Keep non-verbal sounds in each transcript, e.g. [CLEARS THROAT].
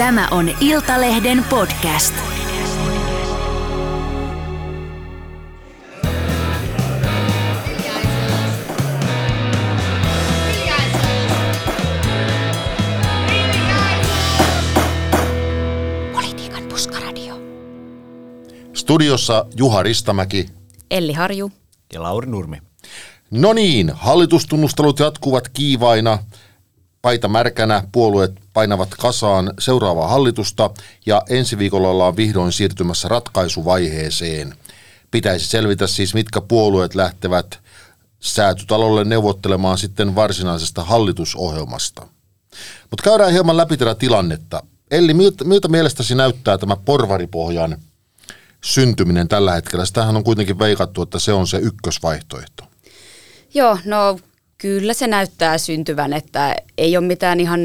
Tämä on Iltalehden podcast. Politiikan puskaradio. Studiossa Juha Ristamäki. Elli Harju. Ja Lauri Nurmi. No niin, hallitustunnustelut jatkuvat kiivaina. Paita märkänä, puolueet painavat kasaan seuraavaa hallitusta ja ensi viikolla ollaan vihdoin siirtymässä ratkaisuvaiheeseen. Pitäisi selvitä siis, mitkä puolueet lähtevät säätytalolle neuvottelemaan sitten varsinaisesta hallitusohjelmasta. Mutta käydään hieman läpi tätä tilannetta. Elli, miltä, miltä mielestäsi näyttää tämä porvaripohjan syntyminen tällä hetkellä? Sitähän on kuitenkin veikattu, että se on se ykkösvaihtoehto. Joo, no kyllä se näyttää syntyvän, että ei ole mitään ihan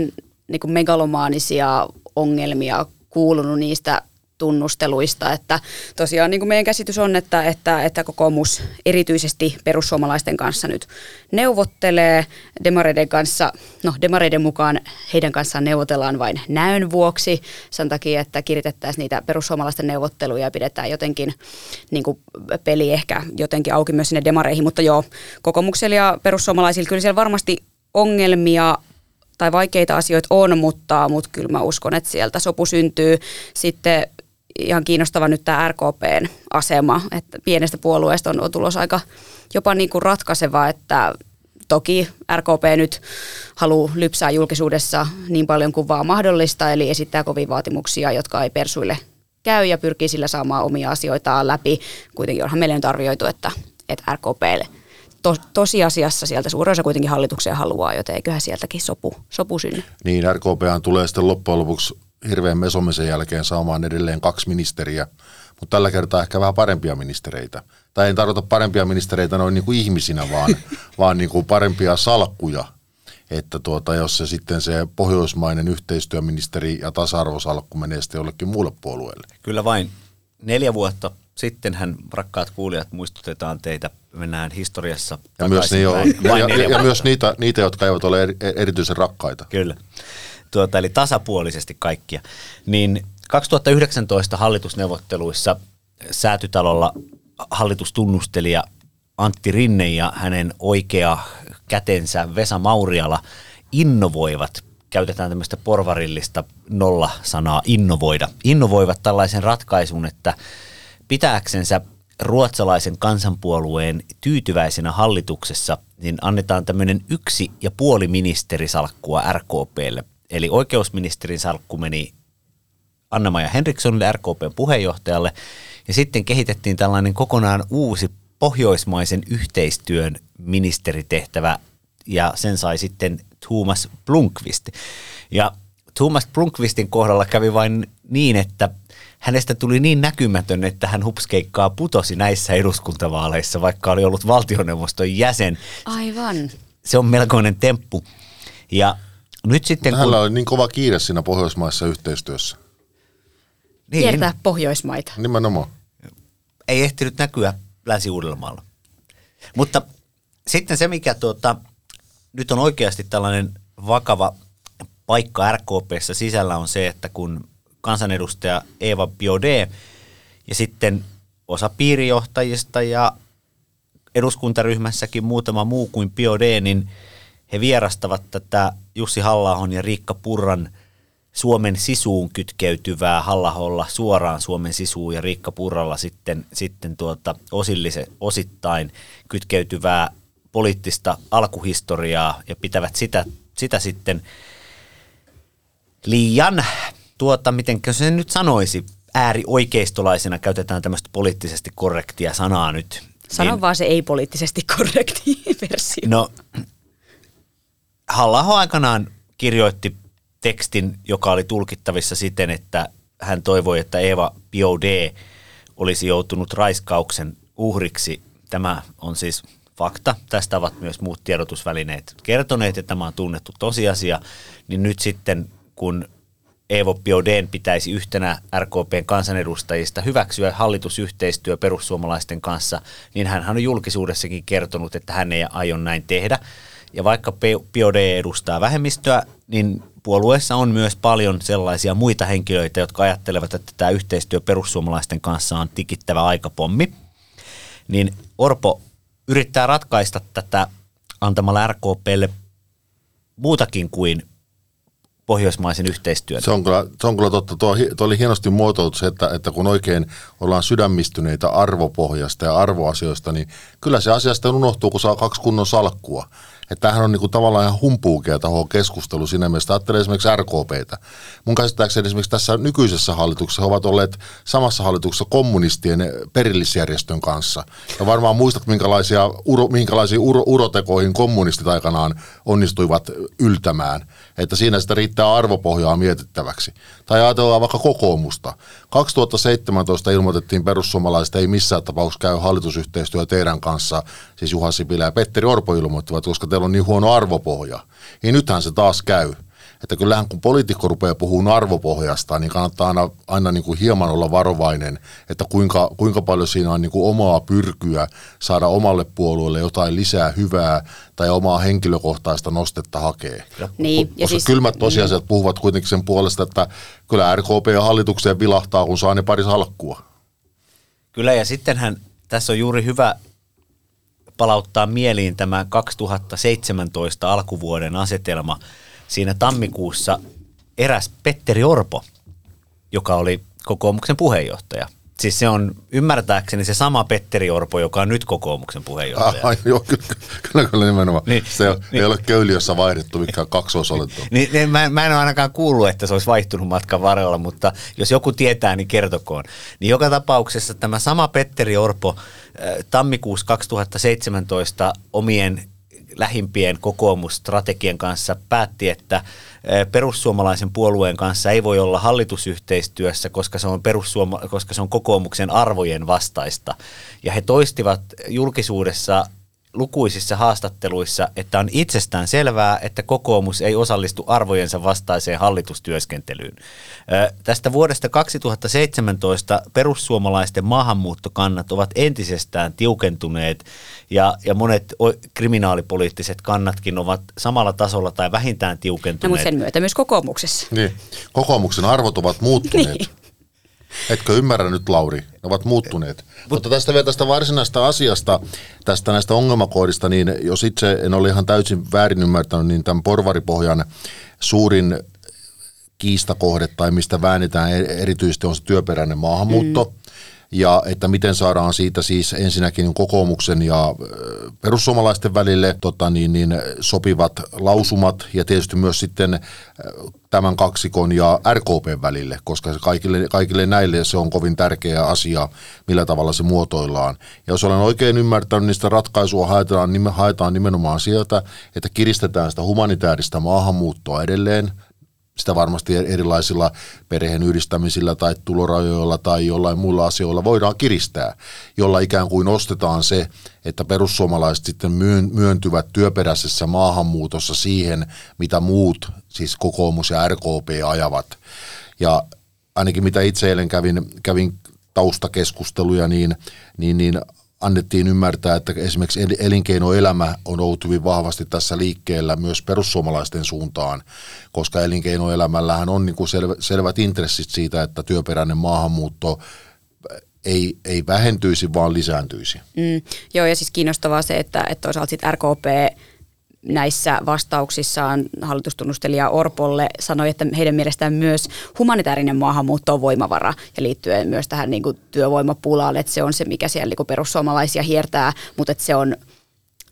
niin kuin megalomaanisia ongelmia kuulunut niistä tunnusteluista, että tosiaan niin kuin meidän käsitys on, että, että, että kokoomus erityisesti perussuomalaisten kanssa nyt neuvottelee demareiden kanssa, no demareiden mukaan heidän kanssaan neuvotellaan vain näön vuoksi, sen takia, että kiritettäisiin niitä perussuomalaisten neuvotteluja ja pidetään jotenkin niin kuin peli ehkä jotenkin auki myös sinne demareihin, mutta joo, kokoomuksella ja perussuomalaisilla kyllä siellä varmasti ongelmia tai vaikeita asioita on, mutta, mutta kyllä mä uskon, että sieltä sopu syntyy. Sitten ihan kiinnostava nyt tämä RKPn asema, että pienestä puolueesta on, tulos aika jopa niin kuin ratkaiseva, että toki RKP nyt haluaa lypsää julkisuudessa niin paljon kuin vaan mahdollista, eli esittää kovin vaatimuksia, jotka ei persuille käy ja pyrkii sillä saamaan omia asioitaan läpi. Kuitenkin onhan meille nyt arvioitu, että, että RKPlle to, tosiasiassa sieltä suurin osa kuitenkin hallituksia haluaa, joten eiköhän sieltäkin sopu, sopu synny. Niin, RKPhan tulee sitten loppujen lopuksi hirveän mesomisen jälkeen saamaan edelleen kaksi ministeriä, mutta tällä kertaa ehkä vähän parempia ministereitä. Tai en tarkoita parempia ministereitä noin niin kuin ihmisinä, vaan, [LAUGHS] vaan niin kuin parempia salkkuja. Että tuota, jos se sitten se pohjoismainen yhteistyöministeri ja tasa-arvosalkku menee sitten jollekin muulle puolueelle. Kyllä vain neljä vuotta sittenhän, rakkaat kuulijat, muistutetaan teitä, mennään historiassa ja myös, niin jo, ja, ja, ja myös niitä, niitä, jotka eivät ole eri, erityisen rakkaita. Kyllä tuota, eli tasapuolisesti kaikkia. Niin 2019 hallitusneuvotteluissa säätytalolla hallitustunnustelija Antti Rinne ja hänen oikea kätensä Vesa Mauriala innovoivat, käytetään tämmöistä porvarillista nolla-sanaa innovoida, innovoivat tällaisen ratkaisun, että pitääksensä ruotsalaisen kansanpuolueen tyytyväisenä hallituksessa, niin annetaan tämmöinen yksi ja puoli ministerisalkkua RKPlle Eli oikeusministerin salkku meni Anna-Maja Henrikssonille, RKPn puheenjohtajalle, ja sitten kehitettiin tällainen kokonaan uusi pohjoismaisen yhteistyön ministeritehtävä, ja sen sai sitten Thomas Blunkvist. Ja Thomas Blunkvistin kohdalla kävi vain niin, että hänestä tuli niin näkymätön, että hän hupskeikkaa putosi näissä eduskuntavaaleissa, vaikka oli ollut valtioneuvoston jäsen. Aivan. Se on melkoinen temppu. Ja nyt sitten Hänellä kun... oli niin kova kiire siinä pohjoismaissa yhteistyössä. Niin. Kiertää Pohjoismaita. Nimenomaan. Ei ehtinyt näkyä Länsi-Uudellamaalla. Mutta sitten se, mikä tuota, nyt on oikeasti tällainen vakava paikka RKPssä sisällä on se, että kun kansanedustaja Eva Biode ja sitten osa piirijohtajista ja eduskuntaryhmässäkin muutama muu kuin Biode, niin he vierastavat tätä Jussi halla ja Riikka Purran Suomen sisuun kytkeytyvää halla suoraan Suomen sisuun ja Riikka Purralla sitten, sitten tuota osillise, osittain kytkeytyvää poliittista alkuhistoriaa ja pitävät sitä, sitä sitten liian, tuota, miten se nyt sanoisi, äärioikeistolaisena käytetään tämmöistä poliittisesti korrektia sanaa nyt. Sano niin, vaan se ei-poliittisesti korrekti [LAUGHS] versio. No halla aikanaan kirjoitti tekstin, joka oli tulkittavissa siten, että hän toivoi, että Eva Biaudet olisi joutunut raiskauksen uhriksi. Tämä on siis fakta. Tästä ovat myös muut tiedotusvälineet kertoneet, että tämä on tunnettu tosiasia. Niin nyt sitten, kun Evo Biaudet'n pitäisi yhtenä RKPn kansanedustajista hyväksyä hallitusyhteistyö perussuomalaisten kanssa, niin hän on julkisuudessakin kertonut, että hän ei aio näin tehdä. Ja vaikka Biode edustaa vähemmistöä, niin puolueessa on myös paljon sellaisia muita henkilöitä, jotka ajattelevat, että tämä yhteistyö perussuomalaisten kanssa on tikittävä aikapommi. Niin Orpo yrittää ratkaista tätä antamalla RKPlle muutakin kuin pohjoismaisen yhteistyön. Se on kyllä, se on kyllä totta. Tuo, tuo oli hienosti muotoiltu se, että, että kun oikein ollaan sydämistyneitä arvopohjasta ja arvoasioista, niin kyllä se asiasta unohtuu, kun saa kaksi kunnon salkkua. Että tämähän on niinku tavallaan ihan humpuukea taho keskustelu siinä mielessä. Ajattelee esimerkiksi RKPtä. Mun käsittääkseni esimerkiksi tässä nykyisessä hallituksessa he ovat olleet samassa hallituksessa kommunistien perillisjärjestön kanssa. Ja varmaan muistat, minkälaisia, uro, minkälaisiin uro, urotekoihin kommunistit aikanaan onnistuivat yltämään. Että siinä sitä riittää arvopohjaa mietittäväksi. Tai ajatellaan vaikka kokoomusta. 2017 ilmoitettiin perussuomalaiset ei missään tapauksessa käy hallitusyhteistyö teidän kanssa, siis Juha Sipilä ja Petteri Orpo ilmoittivat, koska teillä on niin huono arvopohja. Niin nythän se taas käy. Että kyllähän kun poliitikko rupeaa puhumaan arvopohjasta, niin kannattaa aina, aina niin kuin hieman olla varovainen, että kuinka, kuinka paljon siinä on niin kuin omaa pyrkyä saada omalle puolueelle jotain lisää hyvää tai omaa henkilökohtaista nostetta hakee. Niin, ja Koska siis, kylmät tosiasiat niin. puhuvat kuitenkin sen puolesta, että kyllä RKP ja hallitukseen vilahtaa, kun saa ne pari salkkua. Kyllä, ja sittenhän tässä on juuri hyvä palauttaa mieliin tämä 2017 alkuvuoden asetelma. Siinä tammikuussa eräs Petteri Orpo, joka oli kokoomuksen puheenjohtaja. Siis se on ymmärtääkseni se sama Petteri Orpo, joka on nyt kokoomuksen puheenjohtaja. Ah, joo, kyllä, kyllä, kyllä nimenomaan. Niin, se niin, ei ole köyliössä vaihdettu mikään kaksoisolettu. niin, niin, mä, mä en ole ainakaan kuullut, että se olisi vaihtunut matkan varrella, mutta jos joku tietää, niin kertokoon. Niin joka tapauksessa tämä sama Petteri Orpo tammikuussa 2017 omien lähimpien kokoomusstrategian kanssa päätti, että perussuomalaisen puolueen kanssa ei voi olla hallitusyhteistyössä, koska se on, perussuoma- koska se on kokoomuksen arvojen vastaista. Ja he toistivat julkisuudessa lukuisissa haastatteluissa, että on itsestään selvää, että kokoomus ei osallistu arvojensa vastaiseen hallitustyöskentelyyn. Tästä vuodesta 2017 perussuomalaisten maahanmuuttokannat ovat entisestään tiukentuneet ja, ja monet kriminaalipoliittiset kannatkin ovat samalla tasolla tai vähintään tiukentuneet. No, mutta sen myötä myös kokoomuksessa. Niin. Kokoomuksen arvot ovat muuttuneet. niin. Etkö ymmärrä nyt, Lauri? Ne ovat muuttuneet. Mut, Mutta tästä vielä tästä varsinaista asiasta, tästä näistä ongelmakoodista, niin jos itse en ole ihan täysin väärin ymmärtänyt, niin tämän porvaripohjan suurin kiistakohde tai mistä väännetään e- erityisesti on se työperäinen maahanmuutto. Mm ja että miten saadaan siitä siis ensinnäkin kokoomuksen ja perussuomalaisten välille tota, niin, niin, sopivat lausumat ja tietysti myös sitten tämän kaksikon ja RKPn välille, koska se kaikille, kaikille näille se on kovin tärkeä asia, millä tavalla se muotoillaan. Ja jos olen oikein ymmärtänyt, niin sitä ratkaisua haetaan, haetaan nimenomaan sieltä, että kiristetään sitä humanitaarista maahanmuuttoa edelleen – sitä varmasti erilaisilla perheen yhdistämisillä tai tulorajoilla tai jollain muilla asioilla voidaan kiristää, jolla ikään kuin ostetaan se, että perussuomalaiset sitten myöntyvät työperäisessä maahanmuutossa siihen, mitä muut, siis kokoomus ja RKP ajavat. Ja ainakin mitä itse eilen kävin, kävin taustakeskusteluja, niin, niin, niin annettiin ymmärtää, että esimerkiksi elinkeinoelämä on ollut hyvin vahvasti tässä liikkeellä myös perussuomalaisten suuntaan, koska elinkeinoelämällähän on niin kuin selvät, selvät intressit siitä, että työperäinen maahanmuutto ei, ei vähentyisi, vaan lisääntyisi. Mm, joo, ja siis kiinnostavaa se, että, että toisaalta sitten RKP näissä vastauksissaan hallitustunnustelija Orpolle sanoi, että heidän mielestään myös humanitaarinen maahanmuutto on voimavara ja liittyen myös tähän niin kuin työvoimapulaan, että se on se, mikä siellä niin kuin perussuomalaisia hiertää, mutta että se on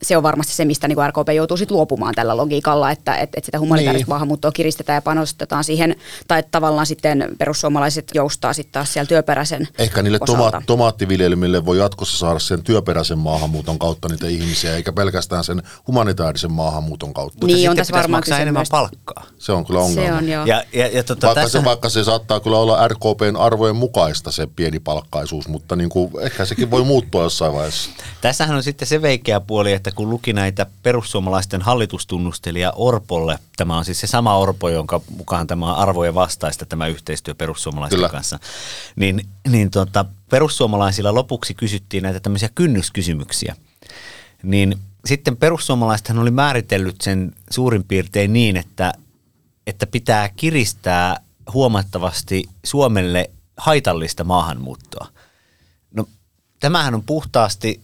se on varmasti se, mistä niin kuin RKP joutuu sit luopumaan tällä logiikalla, että, että, että sitä humanitaarista niin. maahanmuuttoa kiristetään ja panostetaan siihen, tai että tavallaan sitten perussuomalaiset joustaa sitten taas siellä työperäisen Ehkä niille toma- tomaattiviljelmille voi jatkossa saada sen työperäisen maahanmuuton kautta niitä ihmisiä, eikä pelkästään sen humanitaarisen maahanmuuton kautta. Niin, on tässä varmaan maksaa enemmän palkkaa. Se on kyllä ongelma. Se on, joo. Ja, ja, ja tota, vaikka, tässä... se, vaikka se saattaa kyllä olla RKPn arvojen mukaista se pieni palkkaisuus, mutta niin kuin, ehkä sekin voi muuttua jossain vaiheessa. Tässähän on sitten se veikeä puoli, että kun luki näitä perussuomalaisten hallitustunnustelija Orpolle, tämä on siis se sama Orpo, jonka mukaan tämä on arvojen vastaista tämä yhteistyö perussuomalaisten Kyllä. kanssa, niin, niin tota, perussuomalaisilla lopuksi kysyttiin näitä tämmöisiä kynnyskysymyksiä. Niin sitten perussuomalaisethan oli määritellyt sen suurin piirtein niin, että että pitää kiristää huomattavasti Suomelle haitallista maahanmuuttoa. No, tämähän on puhtaasti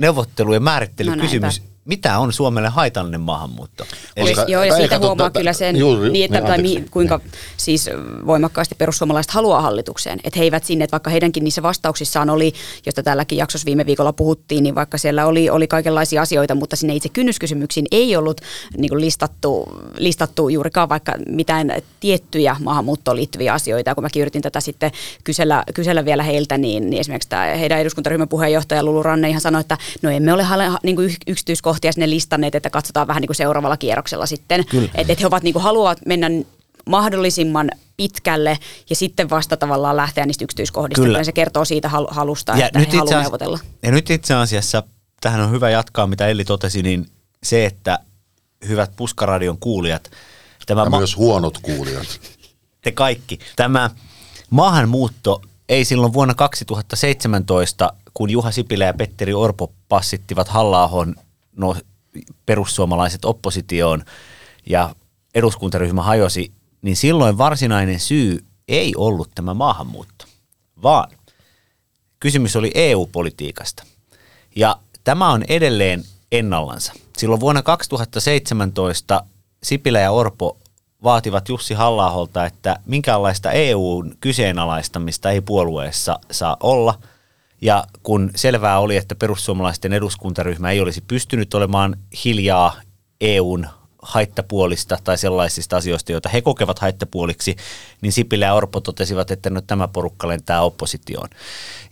neuvottelu- ja määrittelykysymys. No mitä on Suomelle haitallinen maahanmuutto? Eli, Koska, joo, ja siitä huomaa kyllä sen, juuri, niin, että, niin, tai mi, kuinka niin. siis voimakkaasti perussuomalaiset haluaa hallitukseen. Että he eivät sinne, että vaikka heidänkin niissä vastauksissaan oli, josta tälläkin jaksossa viime viikolla puhuttiin, niin vaikka siellä oli, oli kaikenlaisia asioita, mutta sinne itse kynnyskysymyksiin ei ollut niin kuin listattu, listattu juurikaan vaikka mitään tiettyjä maahanmuuttoon liittyviä asioita. Ja kun mäkin yritin tätä sitten kysellä, kysellä vielä heiltä, niin, niin esimerkiksi tämä heidän eduskuntaryhmän puheenjohtaja Lulu Ranne ihan sanoi, että no emme ole niin kuin yksityiskohtia kohtia sinne listanneet, että katsotaan vähän niin kuin seuraavalla kierroksella sitten. Että et he ovat niin kuin, haluavat mennä mahdollisimman pitkälle ja sitten vasta tavallaan lähteä niistä yksityiskohdista. Kyllä. Se kertoo siitä halusta, ja että nyt he haluavat neuvotella. Ja nyt itse asiassa, tähän on hyvä jatkaa, mitä Elli totesi, niin se, että hyvät Puskaradion kuulijat. Tämä ja ma- myös huonot kuulijat. [LAUGHS] Te kaikki. Tämä maahanmuutto ei silloin vuonna 2017, kun Juha Sipilä ja Petteri Orpo passittivat halla no, perussuomalaiset oppositioon ja eduskuntaryhmä hajosi, niin silloin varsinainen syy ei ollut tämä maahanmuutto, vaan kysymys oli EU-politiikasta. Ja tämä on edelleen ennallansa. Silloin vuonna 2017 Sipilä ja Orpo vaativat Jussi halla että minkäänlaista EUn kyseenalaistamista ei puolueessa saa olla – ja kun selvää oli, että perussuomalaisten eduskuntaryhmä ei olisi pystynyt olemaan hiljaa EUn haittapuolista tai sellaisista asioista, joita he kokevat haittapuoliksi, niin Sipilä ja Orpo totesivat, että no, tämä porukka lentää oppositioon.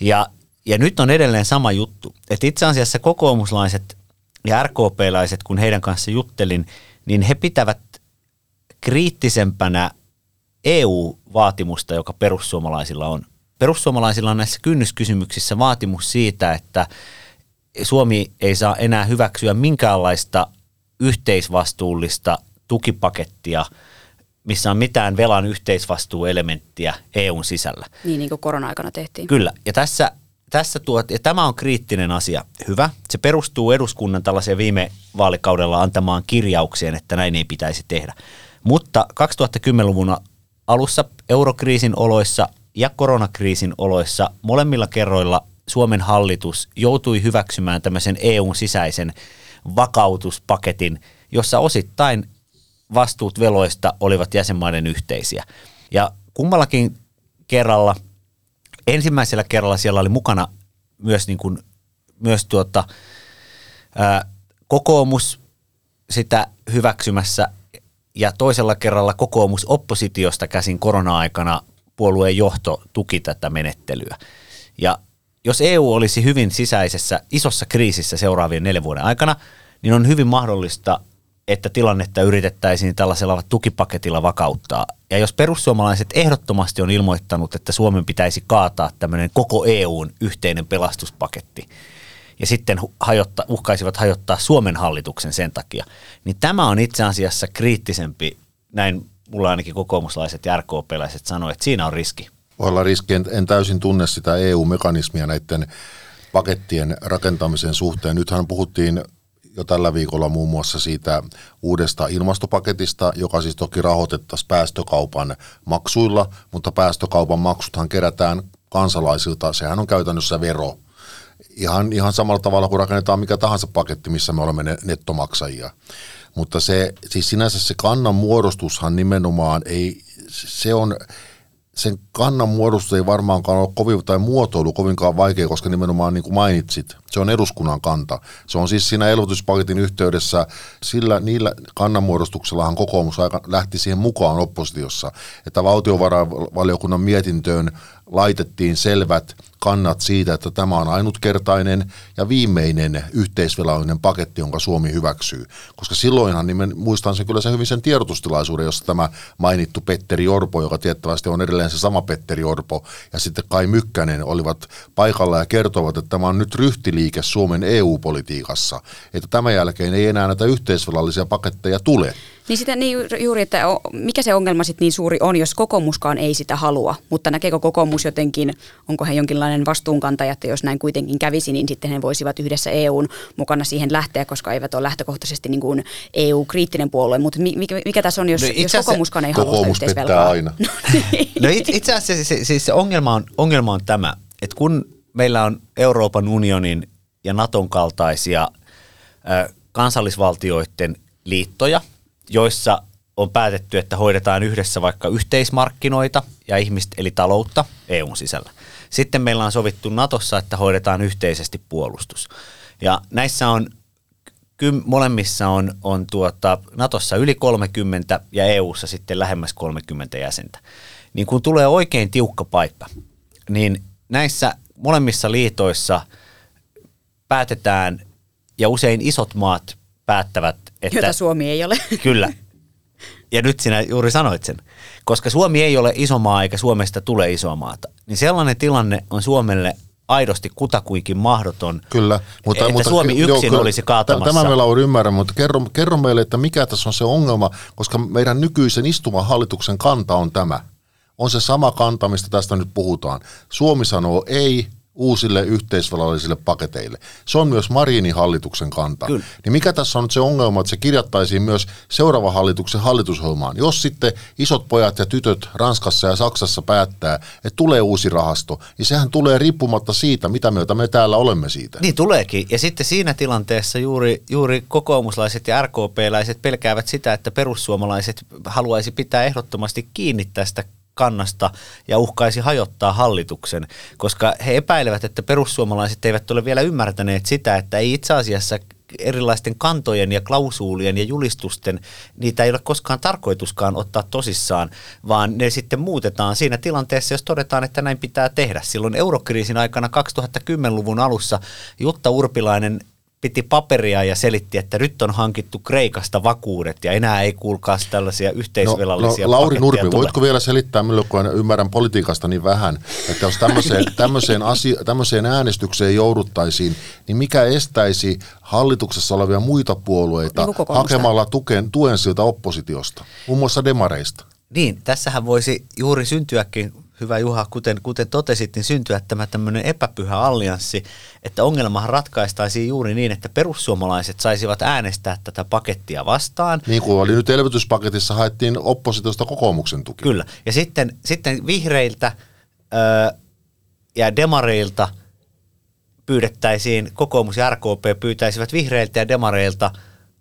Ja, ja nyt on edelleen sama juttu, että itse asiassa kokoomuslaiset ja RKP-laiset, kun heidän kanssa juttelin, niin he pitävät kriittisempänä EU-vaatimusta, joka perussuomalaisilla on perussuomalaisilla on näissä kynnyskysymyksissä vaatimus siitä, että Suomi ei saa enää hyväksyä minkäänlaista yhteisvastuullista tukipakettia, missä on mitään velan yhteisvastuuelementtiä EUn sisällä. Niin, niin kuin korona-aikana tehtiin. Kyllä, ja tässä, tässä tuot, ja tämä on kriittinen asia. Hyvä, se perustuu eduskunnan tällaiseen viime vaalikaudella antamaan kirjaukseen, että näin ei pitäisi tehdä. Mutta 2010-luvun alussa eurokriisin oloissa ja koronakriisin oloissa molemmilla kerroilla Suomen hallitus joutui hyväksymään tämmöisen EUn sisäisen vakautuspaketin, jossa osittain vastuut veloista olivat jäsenmaiden yhteisiä. Ja kummallakin kerralla, ensimmäisellä kerralla siellä oli mukana myös, niin kuin, myös tuota, ää, kokoomus sitä hyväksymässä ja toisella kerralla kokoomus oppositiosta käsin korona-aikana puolueen johto tuki tätä menettelyä. Ja jos EU olisi hyvin sisäisessä isossa kriisissä seuraavien neljän vuoden aikana, niin on hyvin mahdollista, että tilannetta yritettäisiin tällaisella tukipaketilla vakauttaa. Ja jos perussuomalaiset ehdottomasti on ilmoittanut, että Suomen pitäisi kaataa tämmöinen koko EUn yhteinen pelastuspaketti, ja sitten hajotta, uhkaisivat hajottaa Suomen hallituksen sen takia, niin tämä on itse asiassa kriittisempi, näin mulla ainakin kokoomuslaiset ja RKP-läiset että siinä on riski. Voi olla riski, en, en täysin tunne sitä EU-mekanismia näiden pakettien rakentamisen suhteen. Nythän puhuttiin jo tällä viikolla muun muassa siitä uudesta ilmastopaketista, joka siis toki rahoitettaisiin päästökaupan maksuilla, mutta päästökaupan maksuthan kerätään kansalaisilta, sehän on käytännössä vero. Ihan, ihan samalla tavalla kuin rakennetaan mikä tahansa paketti, missä me olemme nettomaksajia. Mutta se, siis sinänsä se kannan muodostushan nimenomaan ei, se on, sen kannan muodostus ei varmaankaan ole kovin, tai muotoilu kovinkaan vaikea, koska nimenomaan niin kuin mainitsit, se on eduskunnan kanta. Se on siis siinä elvytyspaketin yhteydessä, sillä niillä kannanmuodostuksellahan kokoomus aika lähti siihen mukaan oppositiossa, että valtiovarainvaliokunnan mietintöön laitettiin selvät kannat siitä, että tämä on ainutkertainen ja viimeinen yhteisvelallinen paketti, jonka Suomi hyväksyy. Koska silloinhan, niin muistan sen kyllä sen hyvin sen tiedotustilaisuuden, jossa tämä mainittu Petteri Orpo, joka tiettävästi on edelleen se sama Petteri Orpo, ja sitten Kai Mykkänen olivat paikalla ja kertovat, että tämä on nyt ryhtiliike Suomen EU-politiikassa, että tämän jälkeen ei enää näitä yhteisvelallisia paketteja tule. Niin sitä niin juuri, että mikä se ongelma sitten niin suuri on, jos kokoomuskaan ei sitä halua, mutta näkeekö kokoomus jotenkin, onko he jonkinlainen vastuunkantaja, että jos näin kuitenkin kävisi, niin sitten he voisivat yhdessä EUn mukana siihen lähteä, koska eivät ole lähtökohtaisesti niin kuin EU-kriittinen puolue, mutta mikä, mikä tässä on, jos, no jos kokoomuskaan ei halua kokoomus pettää aina. [LAUGHS] No, niin. no itse asiassa se, siis se ongelma, on, ongelma on tämä, että kun meillä on Euroopan unionin ja Naton kaltaisia ö, kansallisvaltioiden liittoja, joissa on päätetty, että hoidetaan yhdessä vaikka yhteismarkkinoita ja ihmistä eli taloutta EUn sisällä. Sitten meillä on sovittu Natossa, että hoidetaan yhteisesti puolustus. Ja näissä on molemmissa on, on tuota, Natossa yli 30 ja EUssa sitten lähemmäs 30 jäsentä. Niin kun tulee oikein tiukka paikka, niin näissä molemmissa liitoissa päätetään ja usein isot maat päättävät, että... Jota Suomi ei ole. [LAUGHS] Kyllä. Ja nyt sinä juuri sanoit sen. Koska Suomi ei ole iso maa eikä Suomesta tule isoa maata, niin sellainen tilanne on Suomelle aidosti kutakuinkin mahdoton, kyllä, mutta, että mutta, Suomi yksin joo, olisi kaatamassa. Tämä meillä on ymmärrä, mutta kerro, kerro meille, että mikä tässä on se ongelma, koska meidän nykyisen istuvan hallituksen kanta on tämä. On se sama kanta, mistä tästä nyt puhutaan. Suomi sanoo ei, uusille yhteisvelallisille paketeille. Se on myös Marinin hallituksen kanta. Kyllä. Niin mikä tässä on nyt se ongelma, että se kirjattaisiin myös seuraavan hallituksen hallitusohjelmaan. Jos sitten isot pojat ja tytöt Ranskassa ja Saksassa päättää, että tulee uusi rahasto, niin sehän tulee riippumatta siitä, mitä mieltä me täällä olemme siitä. Niin tuleekin. Ja sitten siinä tilanteessa juuri, juuri kokoomuslaiset ja RKP-läiset pelkäävät sitä, että perussuomalaiset haluaisi pitää ehdottomasti kiinni tästä kannasta ja uhkaisi hajottaa hallituksen, koska he epäilevät, että perussuomalaiset eivät ole vielä ymmärtäneet sitä, että ei itse asiassa erilaisten kantojen ja klausuulien ja julistusten, niitä ei ole koskaan tarkoituskaan ottaa tosissaan, vaan ne sitten muutetaan siinä tilanteessa, jos todetaan, että näin pitää tehdä. Silloin eurokriisin aikana 2010-luvun alussa Jutta Urpilainen piti paperia ja selitti, että nyt on hankittu Kreikasta vakuudet ja enää ei kuulkaa tällaisia yhteisvelallisia no, no, Lauri Nurmi, tule. voitko vielä selittää minulle, kun ymmärrän politiikasta niin vähän, että jos tämmöiseen, [LAUGHS] tämmöiseen, asia, tämmöiseen äänestykseen jouduttaisiin, niin mikä estäisi hallituksessa olevia muita puolueita niin hakemalla tuken, tuen siltä oppositiosta, muun muassa demareista? Niin, tässähän voisi juuri syntyäkin hyvä Juha, kuten, kuten totesit, niin syntyä tämä tämmöinen epäpyhä allianssi, että ongelmahan ratkaistaisiin juuri niin, että perussuomalaiset saisivat äänestää tätä pakettia vastaan. Niin kuin oli nyt elvytyspaketissa, haettiin oppositiosta kokoomuksen tuki. Kyllä, ja sitten, sitten vihreiltä ö, ja demareilta pyydettäisiin, kokoomus ja RKP pyytäisivät vihreiltä ja demareilta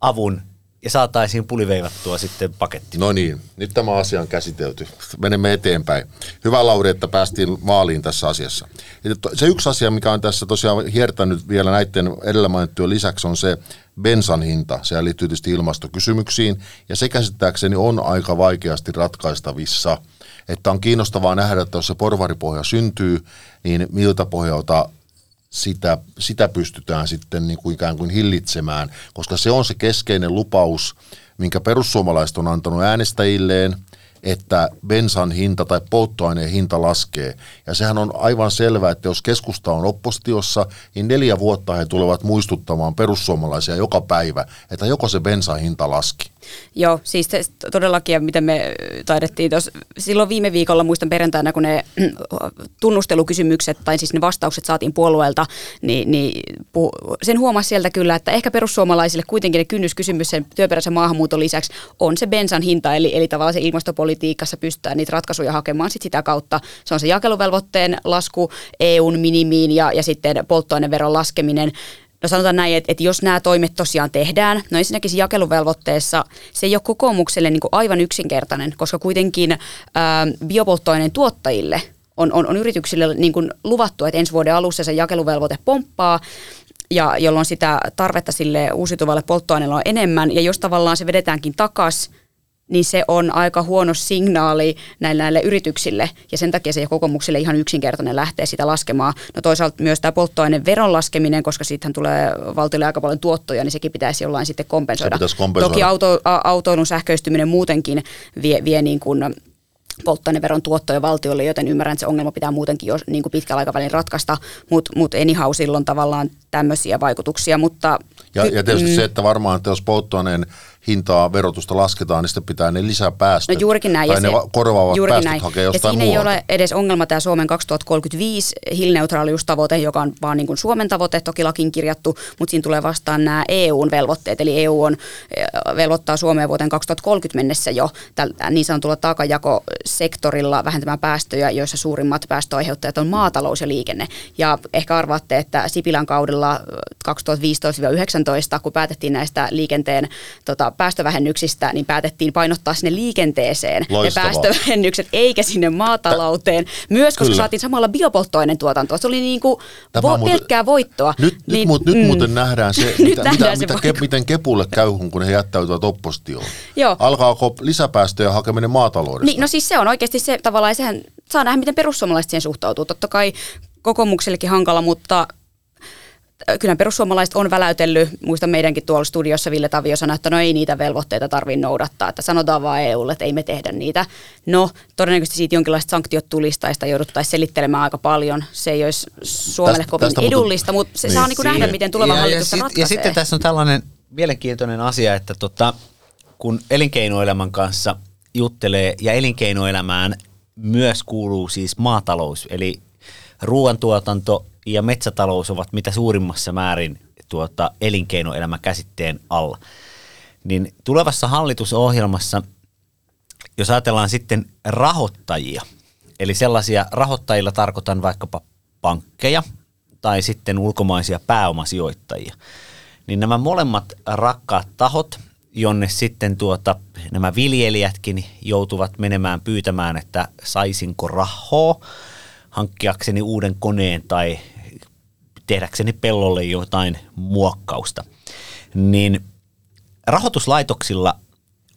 avun ja saataisiin puliveivattua sitten paketti. No niin, nyt tämä asia on käsitelty. Menemme eteenpäin. Hyvä Lauri, että päästiin maaliin tässä asiassa. Se yksi asia, mikä on tässä tosiaan hiertänyt vielä näiden edellä mainittujen lisäksi, on se bensan hinta. Se liittyy tietysti ilmastokysymyksiin, ja se käsittääkseni on aika vaikeasti ratkaistavissa. Että on kiinnostavaa nähdä, että jos se porvaripohja syntyy, niin miltä pohjalta sitä, sitä pystytään sitten niin kuin ikään kuin hillitsemään, koska se on se keskeinen lupaus, minkä perussuomalaiset on antanut äänestäjilleen, että bensan hinta tai polttoaineen hinta laskee. Ja sehän on aivan selvää, että jos keskusta on oppositiossa, niin neljä vuotta he tulevat muistuttamaan perussuomalaisia joka päivä, että joko se bensan hinta laski. Joo, siis todellakin, ja miten me taidettiin tuossa, silloin viime viikolla, muistan perjantaina, kun ne tunnustelukysymykset, tai siis ne vastaukset saatiin puolueelta, niin, niin sen huomasi sieltä kyllä, että ehkä perussuomalaisille kuitenkin ne kynnyskysymys sen työperäisen maahanmuuton lisäksi on se bensan hinta, eli, eli tavallaan se ilmastopolitiikassa pystytään niitä ratkaisuja hakemaan sit sitä kautta. Se on se jakeluvelvoitteen lasku EUn minimiin ja, ja sitten polttoaineveron laskeminen No sanotaan näin, että, että jos nämä toimet tosiaan tehdään, no ensinnäkin se jakeluvelvoitteessa se ei ole kokoomukselle niin aivan yksinkertainen, koska kuitenkin ää, biopolttoaineen tuottajille on, on, on yrityksille niin kuin luvattu, että ensi vuoden alussa se jakeluvelvoite pomppaa, ja jolloin sitä tarvetta sille uusiutuvalle polttoaineelle on enemmän, ja jos tavallaan se vedetäänkin takaisin, niin se on aika huono signaali näille, näille yrityksille, ja sen takia se ei kokoomukselle ihan yksinkertainen lähteä sitä laskemaan. No toisaalta myös tämä polttoaineen veron laskeminen, koska siitähän tulee valtiolle aika paljon tuottoja, niin sekin pitäisi jollain sitten kompensoida. kompensoida. Toki auto, autoilun sähköistyminen muutenkin vie, vie niin kuin polttoaineveron tuottoja valtiolle, joten ymmärrän, että se ongelma pitää muutenkin jo niin kuin pitkällä aikavälin ratkaista, mutta mut anyhow silloin tavallaan tämmöisiä vaikutuksia. Mutta, ja, ja tietysti mm, se, että varmaan, että jos polttoaineen hintaa, verotusta lasketaan, niin sitten pitää ne lisäpäästöt No juurikin näin. tai ja ne se, va- korvaavat juurikin päästöt näin. hakee ja jostain siinä ei muualta. ole edes ongelma tämä Suomen 2035 hiilineutraaliustavoite, joka on vaan niin kuin Suomen tavoite, toki lakiin kirjattu, mutta siinä tulee vastaan nämä EUn velvoitteet. Eli EU on, eh, velvoittaa Suomea vuoteen 2030 mennessä jo tällä niin sanotulla taakajakosektorilla vähentämään päästöjä, joissa suurimmat päästöaiheuttajat on maatalous ja liikenne. Ja ehkä arvaatte, että Sipilän kaudella 2015-2019, kun päätettiin näistä liikenteen tota, päästövähennyksistä, niin päätettiin painottaa sinne liikenteeseen Loistavaa. ne päästövähennykset, eikä sinne maatalouteen. Myös, koska Kyllä. saatiin samalla biopolttoaineen tuotantoa. Se oli niin kuin vo- muuten- pelkkää voittoa. Nyt, nyt, niin, mu- nyt muuten nähdään se, [LAUGHS] Nyt mitä, nähdään mitä, se mitä ke, miten Kepulle käy, kun he jättäytyvät oppositioon. Joo. Alkaako lisäpäästöjä hakeminen maataloudesta? Niin, no siis se on oikeasti se tavallaan, sehän saa nähdä, miten perussuomalaiset siihen suhtautuu. Totta kai kokoomuksellekin hankala, mutta kyllä perussuomalaiset on väläytellyt, muistan meidänkin tuolla studiossa Ville Tavio sanoi, että no ei niitä velvoitteita tarvitse noudattaa, että sanotaan vaan EUlle, että ei me tehdä niitä. No todennäköisesti siitä jonkinlaiset sanktiot tulisi tai sitä jouduttaisiin selittelemään aika paljon. Se ei olisi Suomelle Tästä- kovin tästä edullista, mutta se Niin. saa niin kuin nähdä, miten tuleva ja, hallitus ja, sit, ja sitten tässä on tällainen mielenkiintoinen asia, että tota, kun elinkeinoelämän kanssa juttelee ja elinkeinoelämään myös kuuluu siis maatalous, eli ruoantuotanto ja metsätalous ovat mitä suurimmassa määrin tuota, elinkeinoelämä käsitteen alla. Niin tulevassa hallitusohjelmassa, jos ajatellaan sitten rahoittajia, eli sellaisia rahoittajilla tarkoitan vaikkapa pankkeja tai sitten ulkomaisia pääomasijoittajia, niin nämä molemmat rakkaat tahot, jonne sitten tuota, nämä viljelijätkin joutuvat menemään pyytämään, että saisinko rahaa hankkiakseni uuden koneen tai tehdäkseni pellolle jotain muokkausta, niin rahoituslaitoksilla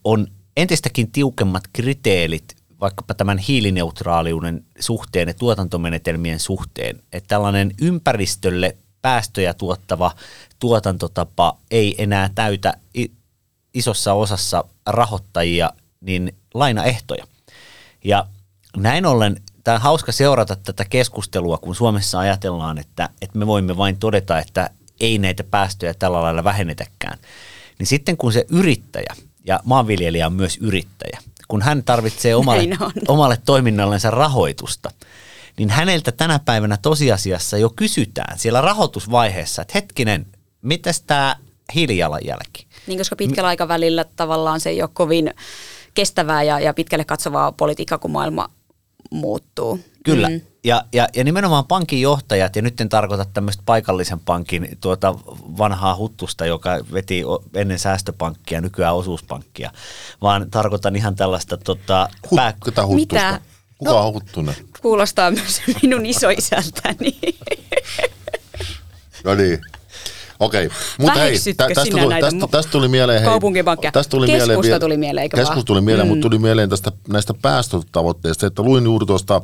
on entistäkin tiukemmat kriteerit vaikkapa tämän hiilineutraaliuden suhteen ja tuotantomenetelmien suhteen, että tällainen ympäristölle päästöjä tuottava tuotantotapa ei enää täytä isossa osassa rahoittajia niin lainaehtoja. Ja näin ollen tämä on hauska seurata tätä keskustelua, kun Suomessa ajatellaan, että, että me voimme vain todeta, että ei näitä päästöjä tällä lailla vähennetäkään. Niin sitten kun se yrittäjä, ja maanviljelijä on myös yrittäjä, kun hän tarvitsee [LAUGHS] omalle, omalle toiminnallensa rahoitusta, niin häneltä tänä päivänä tosiasiassa jo kysytään siellä rahoitusvaiheessa, että hetkinen, mitäs tämä hiilijalanjälki? Niin, koska pitkällä aikavälillä tavallaan se ei ole kovin kestävää ja, ja pitkälle katsovaa politiikkaa, kun maailma muuttuu. Kyllä. Mm. Ja, ja, ja nimenomaan pankin johtajat, ja nyt en tarkoita tämmöistä paikallisen pankin tuota vanhaa huttusta, joka veti ennen säästöpankkia, nykyään osuuspankkia, vaan tarkoitan ihan tällaista tota, Hut, pää, huttusta? Mitä? Kuka No- on huttunen? Kuulostaa myös [LAUGHS] minun isoisältäni. No niin. Okei, mutta hei, tä, tästä, tuli, tästä, mu- tästä tuli mieleen, hei, tästä tuli Keskusta mieleen, vielä- tuli mieleen, eikö Keskusta vaan? tuli mieleen, Mm. mutta tuli mieleen tästä, näistä päästötavoitteista, että luin juuri tuosta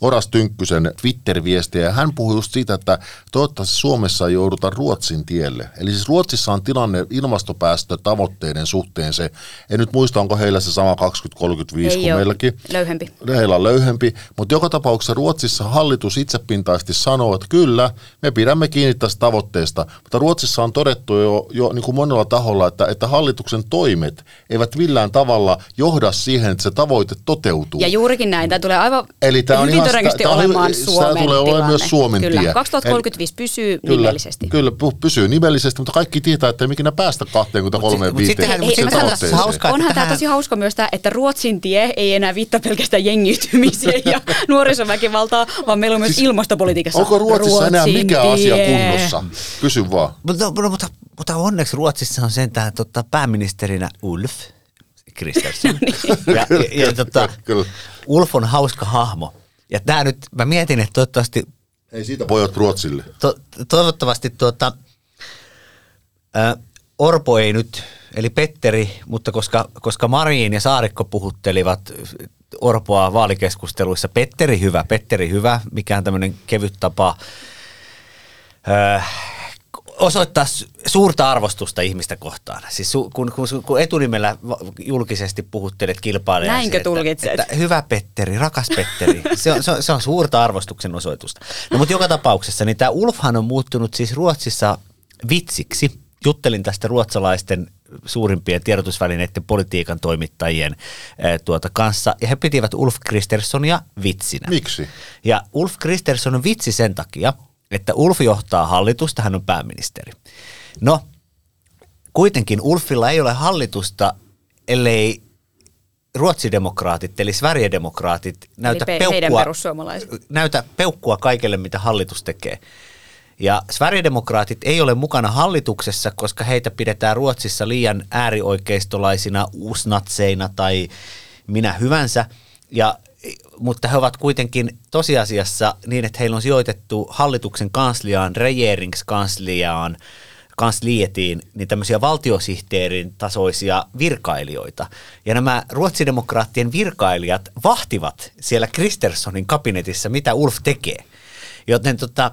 Oras Tynkkysen Twitter-viestiä, ja hän puhui just siitä, että toivottavasti Suomessa ei jouduta Ruotsin tielle. Eli siis Ruotsissa on tilanne ilmastopäästötavoitteiden suhteen se, en nyt muista, onko heillä se sama 2035 Ei kuin oo. meilläkin. Löyhempi. Heillä on löyhempi, mutta joka tapauksessa Ruotsissa hallitus itsepintaisesti sanoo, että kyllä, me pidämme kiinni tästä tavoitteesta, mutta Ruotsissa on todettu jo, jo niin kuin monella taholla, että, että hallituksen toimet eivät millään tavalla johda siihen, että se tavoite toteutuu. Ja juurikin näin. Tämä tulee aivan Eli tämä on hyvin ihan- todennäköisesti tämä olemaan tämä Suomen tulee olemaan tilanne. myös Suomen Kyllä. tie. 2035 pysyy Kyllä, nimellisesti. Kyllä, pysyy nimellisesti, mutta kaikki tietää, että ei ikinä päästä 23 Mut si- mut sittenhän- viiteen Onhan tämä tosi hauska myös tämä, että Ruotsin tie ei enää viittaa pelkästään jengiytymiseen ja [LAUGHS] nuorisoväkivaltaa, vaan meillä on myös Siis ilmastopolitiikassa Onko Ruotsissa enää Ruotsin mikä tie. asia kunnossa? Kysy vaan. Mutta, mutta, mutta, mutta onneksi Ruotsissa on sentään tota, pääministerinä Ulf Kristersson. [LAUGHS] ja, ja, ja tota, Kyllä. Ulf on hauska hahmo. Ja tämä nyt, mä mietin, että toivottavasti Ei siitä pojat Ruotsille. to, toivottavasti tuota, ä, Orpo ei nyt, eli Petteri, mutta koska, koska Marin ja Saarikko puhuttelivat Orpoa vaalikeskusteluissa, Petteri hyvä, Petteri hyvä, mikään tämmöinen kevyt tapa ä, osoittaa su- suurta arvostusta ihmistä kohtaan. Siis su, kun, kun, kun etunimellä julkisesti puhuttelet kilpailijasi, Näinkö että, tulkitset? että hyvä Petteri, rakas Petteri, se on, se on, se on suurta arvostuksen osoitusta. No mutta joka tapauksessa, niin tämä Ulfhan on muuttunut siis Ruotsissa vitsiksi, juttelin tästä ruotsalaisten suurimpien tiedotusvälineiden politiikan toimittajien tuota kanssa, ja he pitivät Ulf Kristerssonia vitsinä. Miksi? Ja Ulf Kristersson on vitsi sen takia, että Ulf johtaa hallitusta, hän on pääministeri. No, kuitenkin Ulfilla ei ole hallitusta, ellei ruotsidemokraatit eli Sverigedemokraatit näytä, Eli pe- peukkua, näytä peukkua kaikelle, mitä hallitus tekee. Ja Sverigedemokraatit ei ole mukana hallituksessa, koska heitä pidetään Ruotsissa liian äärioikeistolaisina, uusnatseina tai minä hyvänsä. Ja, mutta he ovat kuitenkin tosiasiassa niin, että heillä on sijoitettu hallituksen kansliaan, regeringskansliaan, kanslietiin, niin tämmöisiä valtiosihteerin tasoisia virkailijoita. Ja nämä ruotsidemokraattien virkailijat vahtivat siellä Kristerssonin kabinetissa, mitä Ulf tekee. Joten tota,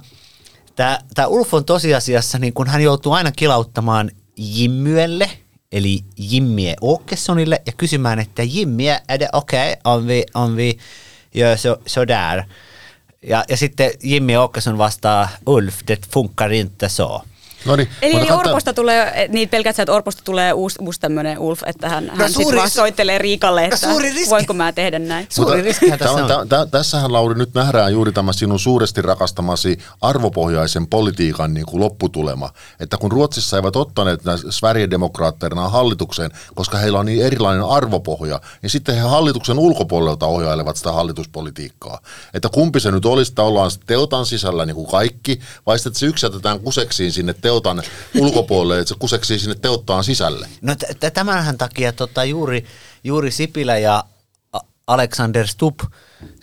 tämä Ulf on tosiasiassa, niin kun hän joutuu aina kilauttamaan Jimmyelle, eli Jimmie Åkessonille, ja kysymään, että Jimmie, är det okej okay, om vi, om vi gör så, så där? Ja, ja sitten Jimmy Åkesson vastaa, Ulf, det funkar inte så. No niin, Eli, kannattaa- Orposta tulee, niin pelkät sä, että Orposta tulee uusi, uusi tämmöinen Ulf, että hän, hän No suuri- sitten vaan soittelee Riikalle, että suuri riski. voinko mä tehdä näin. Suuri riskihän tässä on. tämä- tämä- Tässähän Lauri nyt nähdään juuri tämä sinun suuresti rakastamasi arvopohjaisen politiikan niin kuin lopputulema. Että kun Ruotsissa eivät ottaneet näitä Sverigedemokraatteina hallitukseen, koska heillä on niin erilainen arvopohja, niin sitten he hallituksen ulkopuolelta ohjailevat sitä hallituspolitiikkaa. Että kumpi se nyt olisi, että ollaan teltan sisällä niin kuin kaikki, vai sitten että se yksi jätetään kuseksiin sinne teltan ulkopuolelle, että se kuseksii sinne telttaan sisälle. No t- tämänhän takia tota, juuri, juuri Sipilä ja Alexander Stubb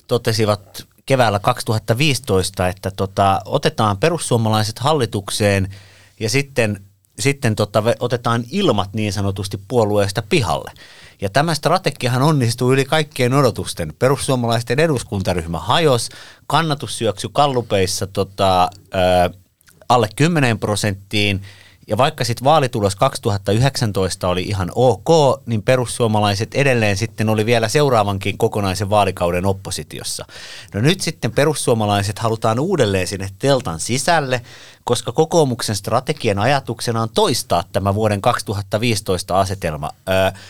totesivat keväällä 2015, että tota, otetaan perussuomalaiset hallitukseen ja sitten, sitten tota, otetaan ilmat niin sanotusti puolueesta pihalle. Ja tämä strategiahan onnistuu yli kaikkien odotusten. Perussuomalaisten eduskuntaryhmä hajos, kannatussyöksy kallupeissa tota, ö, alle 10 prosenttiin, ja vaikka sitten vaalitulos 2019 oli ihan ok, niin perussuomalaiset edelleen sitten oli vielä seuraavankin kokonaisen vaalikauden oppositiossa. No nyt sitten perussuomalaiset halutaan uudelleen sinne teltan sisälle, koska kokoomuksen strategian ajatuksena on toistaa tämä vuoden 2015 asetelma. Öö,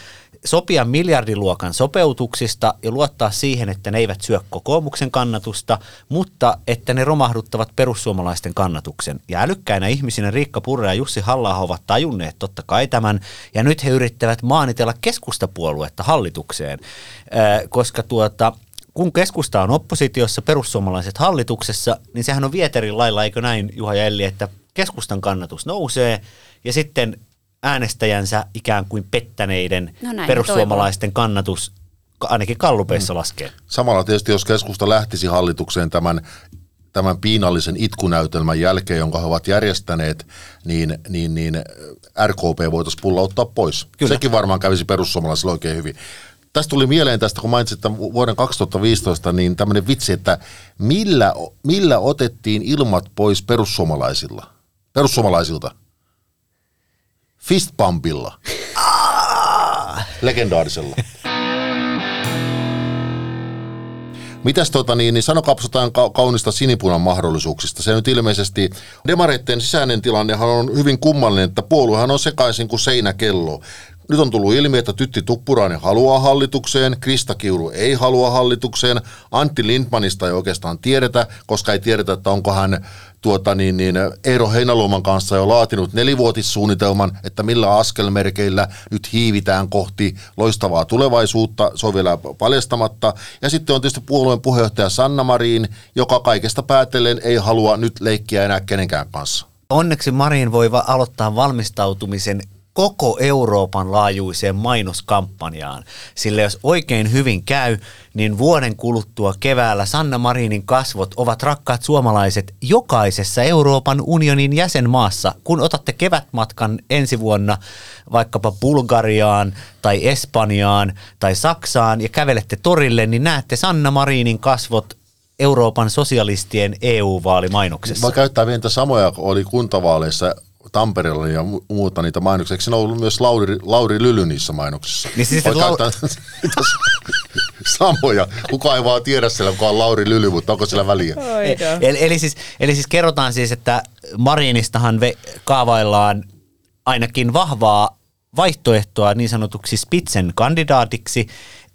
sopia miljardiluokan sopeutuksista ja luottaa siihen, että ne eivät syö kokoomuksen kannatusta, mutta että ne romahduttavat perussuomalaisten kannatuksen. Ja älykkäinä ihmisinä Riikka Purra ja Jussi halla ovat tajunneet totta kai tämän, ja nyt he yrittävät maanitella keskustapuoluetta hallitukseen, koska tuota, kun keskusta on oppositiossa, perussuomalaiset hallituksessa, niin sehän on Vieterin lailla, eikö näin Juha ja Elli, että keskustan kannatus nousee, ja sitten äänestäjänsä ikään kuin pettäneiden No näin perussuomalaisten kannatus ka- ainakin kallupeissa laskee. Samalla tietysti, jos keskusta lähtisi hallitukseen tämän, tämän piinallisen itkunäytelmän jälkeen, jonka he ovat järjestäneet, niin, niin, niin RKP voitaisiin pullauttaa pois. Kyllä. Sekin varmaan kävisi perussuomalaisille oikein hyvin. Tästä tuli mieleen tästä, kun mainitsit tämän vuoden 2015, niin tämmöinen vitsi, että millä, millä otettiin ilmat pois perussuomalaisilla? Perussuomalaisilta? Fistpumpilla. Legendaarisella. Mitäs tota niin, niin sanokaa jotain ka- kaunista sinipunan mahdollisuuksista. Se nyt ilmeisesti, demareitten sisäinen tilannehan on hyvin kummallinen, että puoluehan on sekaisin kuin seinäkello. Nyt on tullut ilmi, että Tytti Tuppurainen haluaa hallitukseen, Krista Kiuru ei halua hallitukseen, Antti Lindmanista ei oikeastaan tiedetä, koska ei tiedetä, että onko hän tuota, niin, niin, Eero Heinaluoman kanssa jo laatinut nelivuotissuunnitelman, että millä askelmerkeillä nyt hiivitään kohti loistavaa tulevaisuutta, se on vielä paljastamatta. Ja sitten on tietysti puolueen puheenjohtaja Sanna Marin, joka kaikesta päätellen ei halua nyt leikkiä enää kenenkään kanssa. Onneksi Marin voi va- aloittaa valmistautumisen koko Euroopan laajuiseen mainoskampanjaan. Sillä jos oikein hyvin käy, niin vuoden kuluttua keväällä Sanna Marinin kasvot ovat rakkaat suomalaiset jokaisessa Euroopan unionin jäsenmaassa. Kun otatte kevätmatkan ensi vuonna vaikkapa Bulgariaan tai Espanjaan tai Saksaan ja kävelette torille, niin näette Sanna Marinin kasvot Euroopan sosialistien EU-vaalimainoksessa. Mä käyttää vielä samoja, kun oli kuntavaaleissa Tampereella ja mu- muuta niitä mainoksia. Eikö siinä ollut myös Lauri, Lauri Lyly niissä mainoksissa? Niin siis, Lau- [LAUGHS] samoja. Kuka ei vaan tiedä siellä, kuka on Lauri Lyly, mutta onko siellä väliä? Eli, eli, siis, eli siis kerrotaan siis, että Marinistahan ve, kaavaillaan ainakin vahvaa vaihtoehtoa niin sanotuksi Spitsen kandidaatiksi,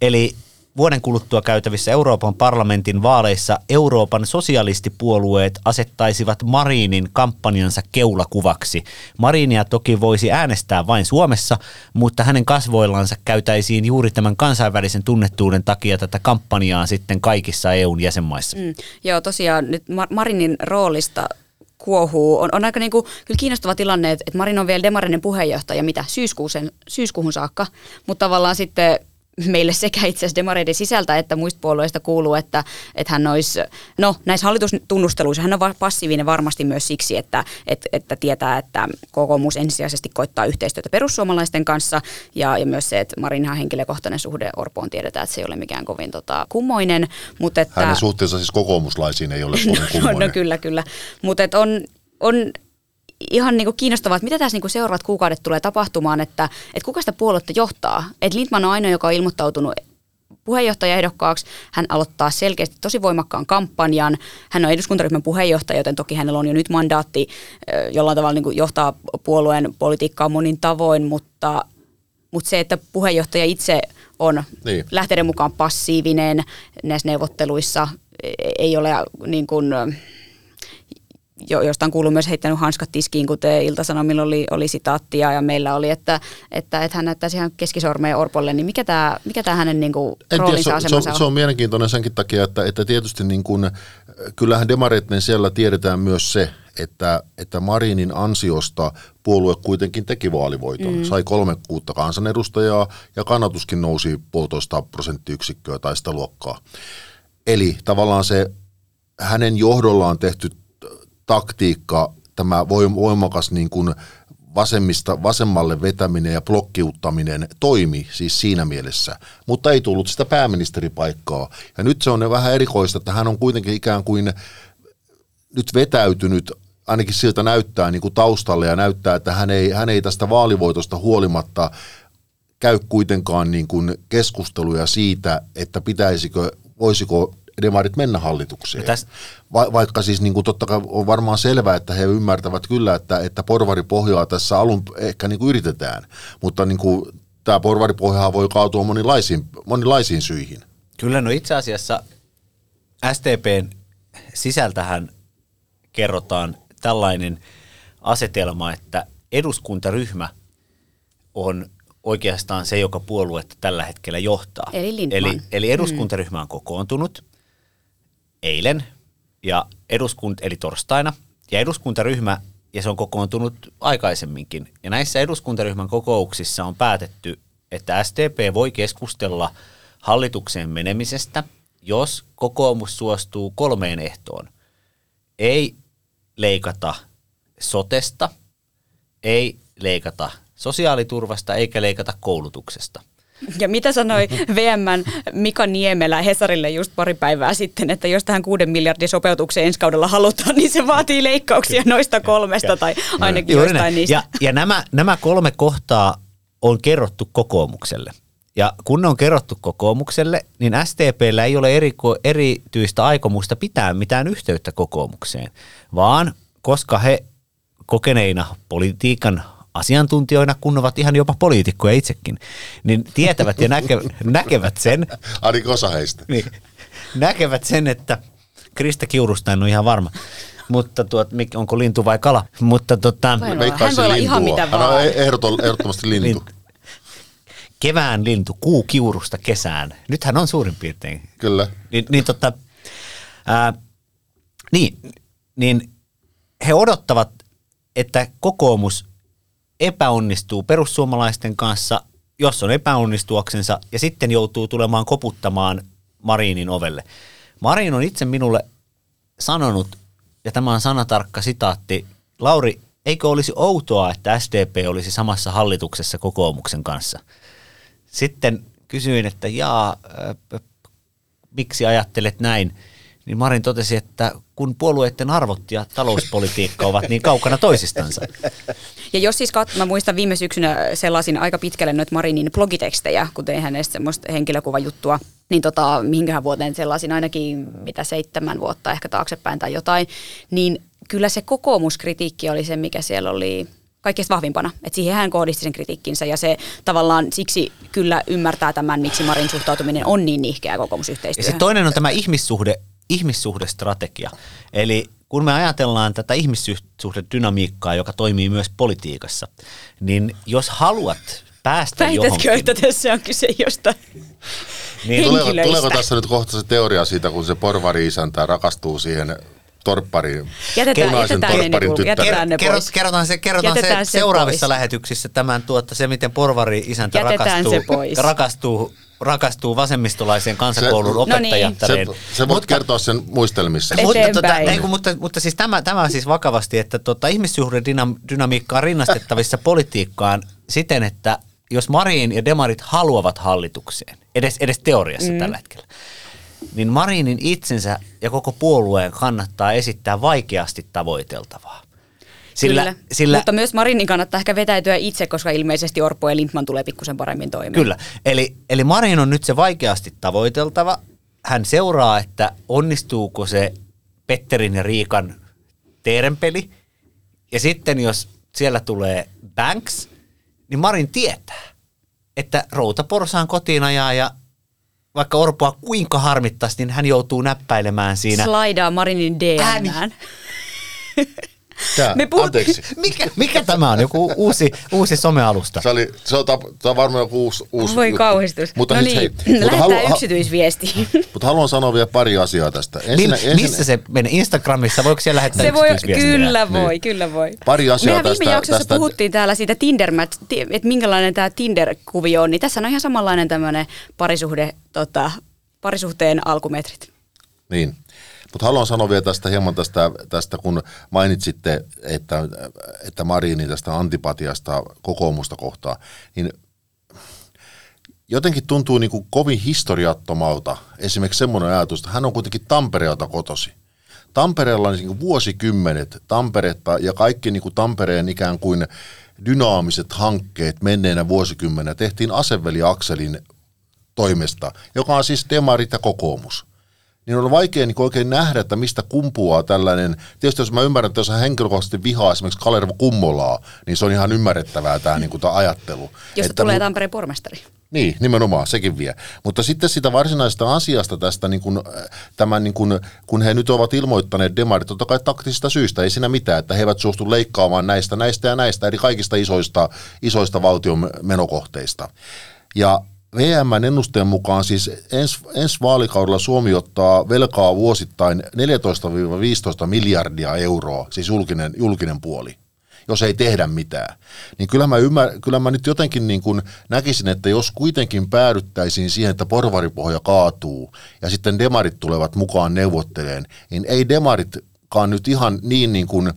eli vuoden kuluttua käytävissä Euroopan parlamentin vaaleissa Euroopan sosialistipuolueet asettaisivat Marinin kampanjansa keulakuvaksi. Marinia toki voisi äänestää vain Suomessa, mutta hänen kasvoillansa käytäisiin juuri tämän kansainvälisen tunnettuuden takia tätä kampanjaa sitten kaikissa EUn jäsenmaissa. Mm, joo, tosiaan nyt Marinin roolista kuohuu. On, on aika niin kuin, kyllä kiinnostava tilanne, että, että Marin on vielä Demarinen puheenjohtaja, mitä syyskuusen, syyskuuhun saakka, mutta tavallaan sitten meille sekä itse asiassa demareiden sisältä että muista puolueista kuuluu, että, että hän olisi, no näissä hallitustunnusteluissa hän on passiivinen varmasti myös siksi, että, että, että tietää, että kokoomus ensisijaisesti koittaa yhteistyötä perussuomalaisten kanssa ja, ja myös se, että Marinhan henkilökohtainen suhde Orpoon tiedetään, että se ei ole mikään kovin tota, kummoinen. Mutta että, Hänen suhteessa siis kokoomuslaisiin ei ole kovin kummoinen. [LAUGHS] no, no kyllä, kyllä. Mutta on, on ihan niin kuin kiinnostavaa, että mitä tässä niin kuin seuraavat kuukaudet tulee tapahtumaan, että, että kuka sitä puoluetta johtaa. Että Lindman on ainoa, joka on ilmoittautunut puheenjohtajaehdokkaaksi. Hän aloittaa selkeästi tosi voimakkaan kampanjan. Hän on eduskuntaryhmän puheenjohtaja, joten toki hänellä on jo nyt mandaatti jollain tavalla niin kuin johtaa puolueen politiikkaa monin tavoin, mutta, mutta se, että puheenjohtaja itse on niin. lähteiden mukaan passiivinen näissä neuvotteluissa, e-, ei ole niin kuin, josta on kuullut myös heittänyt hanskat tiskiin, kuten Ilta-Sanomilla oli, oli sitaattia ja meillä oli, että, että, että hän näyttäisi ihan keskisormeen Orpolle, niin mikä tämä, mikä tämä hänen niin kuin, roolinsa tiedä, se, on, se, on, se on mielenkiintoinen senkin takia, että, että tietysti niin kuin, kyllähän demareitten siellä tiedetään myös se, että, että Marinin ansiosta puolue kuitenkin teki vaalivoiton. Mm. Sai kolme kuutta kansanedustajaa ja kannatuskin nousi puolitoista prosenttiyksikköä tai sitä luokkaa. Eli tavallaan se hänen johdollaan tehty taktiikka, tämä voimakas niin kuin vasemmista, vasemmalle vetäminen ja blokkiuttaminen toimi siis siinä mielessä, mutta ei tullut sitä pääministeripaikkaa. Ja nyt se on vähän erikoista, että hän on kuitenkin ikään kuin nyt vetäytynyt ainakin siltä näyttää niin kuin taustalle ja näyttää, että hän ei, hän ei tästä vaalivoitosta huolimatta käy kuitenkaan niin kuin keskusteluja siitä, että pitäisikö, voisiko demarit mennä hallitukseen. tästä... Va- vaikka siis niin kuin totta kai on varmaan selvää, että he ymmärtävät kyllä, että, että porvaripohjaa tässä alun ehkä niin kuin yritetään, mutta niin kuin, tämä porvaripohja voi kaatua monilaisiin, monilaisiin syihin. Kyllä, no itse asiassa STPn sisältähän kerrotaan tällainen asetelma, että eduskuntaryhmä on oikeastaan se, joka puoluetta tällä hetkellä johtaa. Eli Eli, eli eduskuntaryhmä on kokoontunut eilen ja eduskunt, eli torstaina, ja eduskuntaryhmä, ja se on kokoontunut aikaisemminkin. Ja näissä eduskuntaryhmän kokouksissa on päätetty, että STP voi keskustella hallitukseen menemisestä, jos kokoomus suostuu kolmeen ehtoon. Ei leikata sotesta, ei leikata sosiaaliturvasta eikä leikata koulutuksesta. Ja mitä sanoi VMn Mika Niemelä Hesarille just pari päivää sitten, että jos tähän kuuden miljardin sopeutukseen ensi kaudella halutaan, niin se vaatii leikkauksia noista kolmesta tai ainakin Juuri jostain niistä. Ja, ja nämä, nämä kolme kohtaa on kerrottu kokoomukselle. Ja kun ne on kerrottu kokoomukselle, niin STPllä ei ole eriko, erityistä aikomusta pitää mitään yhteyttä kokoomukseen, vaan koska he kokeneina politiikan asiantuntijoina, kun ovat ihan jopa poliitikkoja itsekin, niin tietävät ja näke, [LAUGHS] näkevät sen. Ainakin osa heistä. Niin, näkevät sen, että Krista Kiurusta en ole ihan varma. Mutta tuot, onko lintu vai kala? Mutta tota, hän voi olla ihan mitä vaan. Hän on ehdoton, ehdottomasti lintu. [LAUGHS] lintu. Kevään lintu, kuu kiurusta kesään. Nythän on suurin piirtein. Kyllä. Niin, niin, tota, ää, niin, niin he odottavat, että kokoomus epäonnistuu perussuomalaisten kanssa, jos on epäonnistuaksensa, ja sitten joutuu tulemaan koputtamaan Marinin ovelle. Marin on itse minulle sanonut, ja tämä on sanatarkka sitaatti, Lauri, eikö olisi outoa, että SDP olisi samassa hallituksessa kokoomuksen kanssa? Sitten kysyin, että jaa, äh, miksi ajattelet näin? Niin Marin totesi, että kun puolueiden arvot ja talouspolitiikka ovat niin kaukana toisistansa. [LAUGHS] Ja jos siis kat- mä muistan viime syksynä sellaisin aika pitkälle noita Marinin blogitekstejä, kuten hänestä semmoista henkilökuvajuttua, niin tota, mihinkähän vuoteen sellaisin ainakin mitä seitsemän vuotta ehkä taaksepäin tai jotain, niin kyllä se kokoomuskritiikki oli se, mikä siellä oli kaikkein vahvimpana. Et siihen hän kohdisti sen kritiikkinsä ja se tavallaan siksi kyllä ymmärtää tämän, miksi Marin suhtautuminen on niin nihkeä Ja kokoomusyhteistyöhön. se toinen on tämä ihmissuhde, ihmissuhdestrategia. Eli kun me ajatellaan tätä ihmissuhdedynamiikkaa, joka toimii myös politiikassa, niin jos haluat päästä Väitätkö, johonkin, että tässä on kyse jostain? niin Tuleeko, tuleeko tässä nyt kohta se teoria siitä, kun se porvari-isäntä rakastuu siihen torppariin, Jätetään, punaisen jätetään ne, torpparin niin tyttären? jätetään ne Kerrot, pois. kerrotaan se, kerrotaan Jätetään se, se seuraavissa pois. lähetyksissä tämän tuotta, se miten porvari isäntä Jätetään rakastuu, se pois. rakastuu, rakastuu vasemmistolaiseen kansakoulun Se- opettajattäreen. Se, se voit kertoa sen muistelmissa. Ei. Mutta, tota, Eteenpäin. ei, kun, mutta, mutta siis tämä, tämä on siis vakavasti, että tota, ihmissuhdedynamiikka on rinnastettavissa [LAUGHS] politiikkaan siten, että jos Marin ja Demarit haluavat hallitukseen, edes, edes teoriassa mm. tällä hetkellä, niin Marinin itsensä ja koko puolueen kannattaa esittää vaikeasti tavoiteltavaa. Sillä, kyllä. sillä, Mutta myös Marinin kannattaa ehkä vetäytyä itse, koska ilmeisesti Orpo ja Lindman tulee pikkusen paremmin toimeen. Kyllä. Eli, eli Marin on nyt se vaikeasti tavoiteltava. Hän seuraa, että onnistuuko se Petterin ja Riikan teerenpeli. Ja sitten jos siellä tulee Banks, niin Marin tietää, että Routa Porsaan kotiin ajaa ja vaikka Orpoa kuinka harmittaisi, niin hän joutuu näppäilemään siinä. Slaidaa Marinin DMään. Ääni. [LAUGHS] Tää, Me puhut- Anteeksi. [LAUGHS] Mikä, mikä tämä on? Joku uusi, uusi somealusta. Se, oli, se on, tap- tämä on varmaan joku uusi, uusi Voi juttu. kauhistus. Mutta no niin, hei, mutta, haluan, yksityisviesti. [LAUGHS] mutta haluan sanoa vielä pari asiaa tästä. Ensinnä, Mill, missä se menee? Instagramissa? Voiko siellä lähettää Se voi, kyllä voi, Niin. kyllä voi. Pari asiaa Mehän tästä- viime jaksossa tästä- puhuttiin täällä siitä tinder että minkälainen tämä Tinder-kuvio on, niin tässä on ihan samanlainen tämmöinen parisuhde, tota, parisuhteen alkumetrit. Niin. Mutta haluan sanoa vielä tästä hieman tästä, tästä kun mainitsitte, että, että Marini tästä antipatiasta kokoomusta kohtaan, niin jotenkin tuntuu niin kuin kovin historiattomalta esimerkiksi semmoinen ajatus, että hän on kuitenkin Tampereelta kotosi. Tampereella on niin vuosikymmenet Tamperetta ja kaikki niin kuin Tampereen ikään kuin dynaamiset hankkeet menneenä vuosikymmenenä tehtiin Aseveli Akselin toimesta, joka on siis demarit ja kokoomus. Niin on vaikea niin oikein nähdä, että mistä kumpuaa tällainen. Tietysti jos mä ymmärrän, että jos hän henkilökohtaisesti vihaa esimerkiksi Kalervo Kummolaa, niin se on ihan ymmärrettävää tämä, niin kuin, tämä ajattelu. Josta Että tulee mu- Tampereen pormestari. niin, nimenomaan, sekin vie. Mutta sitten sitä varsinaisesta asiasta tästä, niin kun, äh, tämän, niin kun, kun he nyt ovat ilmoittaneet demarit, totta kai taktisista syistä, ei siinä mitään, että he eivät suostu leikkaamaan näistä, näistä ja näistä, eli kaikista isoista, isoista valtion menokohteista. Ja VMn ennusteen mukaan siis ens, ensi vaalikaudella Suomi ottaa velkaa vuosittain 14-15 miljardia euroa, siis julkinen, julkinen puoli jos ei tehdä mitään. Niin kyllä mä, ymmär, kyllä mä nyt jotenkin niin kuin näkisin, että jos kuitenkin päädyttäisiin siihen, että porvaripohja kaatuu ja sitten demarit tulevat mukaan neuvotteleen, niin ei demaritkaan nyt ihan niin, niin kuin, äh,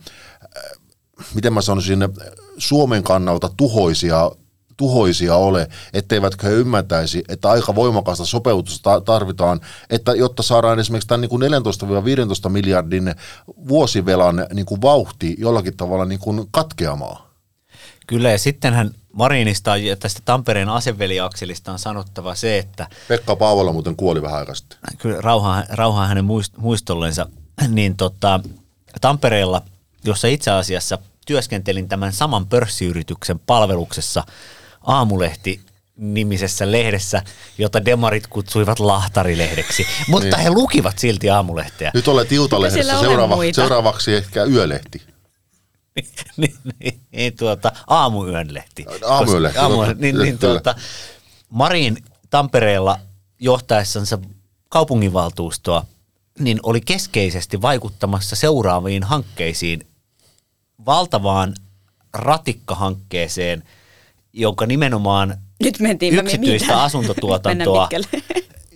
miten mä sanoisin, Suomen kannalta tuhoisia tuhoisia ole, etteivätkö he ymmärtäisi, että aika voimakasta sopeutusta tarvitaan, että jotta saadaan esimerkiksi tämän niin kuin 14-15 miljardin vuosivelan niin kuin vauhti jollakin tavalla niin kuin katkeamaan. Kyllä, ja sittenhän Marinista ja tästä Tampereen aseveliakselista on sanottava se, että Pekka Paavola muuten kuoli vähän aikaa sitten. kyllä rauhaa, rauhaa hänen muist- muistollensa, [CLEARS THROAT] niin tota, Tampereella, jossa itse asiassa työskentelin tämän saman pörssiyrityksen palveluksessa Aamulehti nimisessä lehdessä, jota demarit kutsuivat lahtarilehdeksi, [LAUGHS] mutta he lukivat silti aamulehteä. Nyt olet Iltalehdessä seuraava, seuraavaksi ehkä Yölehti. [LAUGHS] niin, niin, niin, tuota, aamuyön lehti. Aamuyönlehti, Koska- aamu, niin, niin, tuota, Marin Tampereella johtaessansa kaupunginvaltuustoa, niin oli keskeisesti vaikuttamassa seuraaviin hankkeisiin, valtavaan ratikkahankkeeseen, jonka nimenomaan Nyt mentiin yksityistä mitä? asuntotuotantoa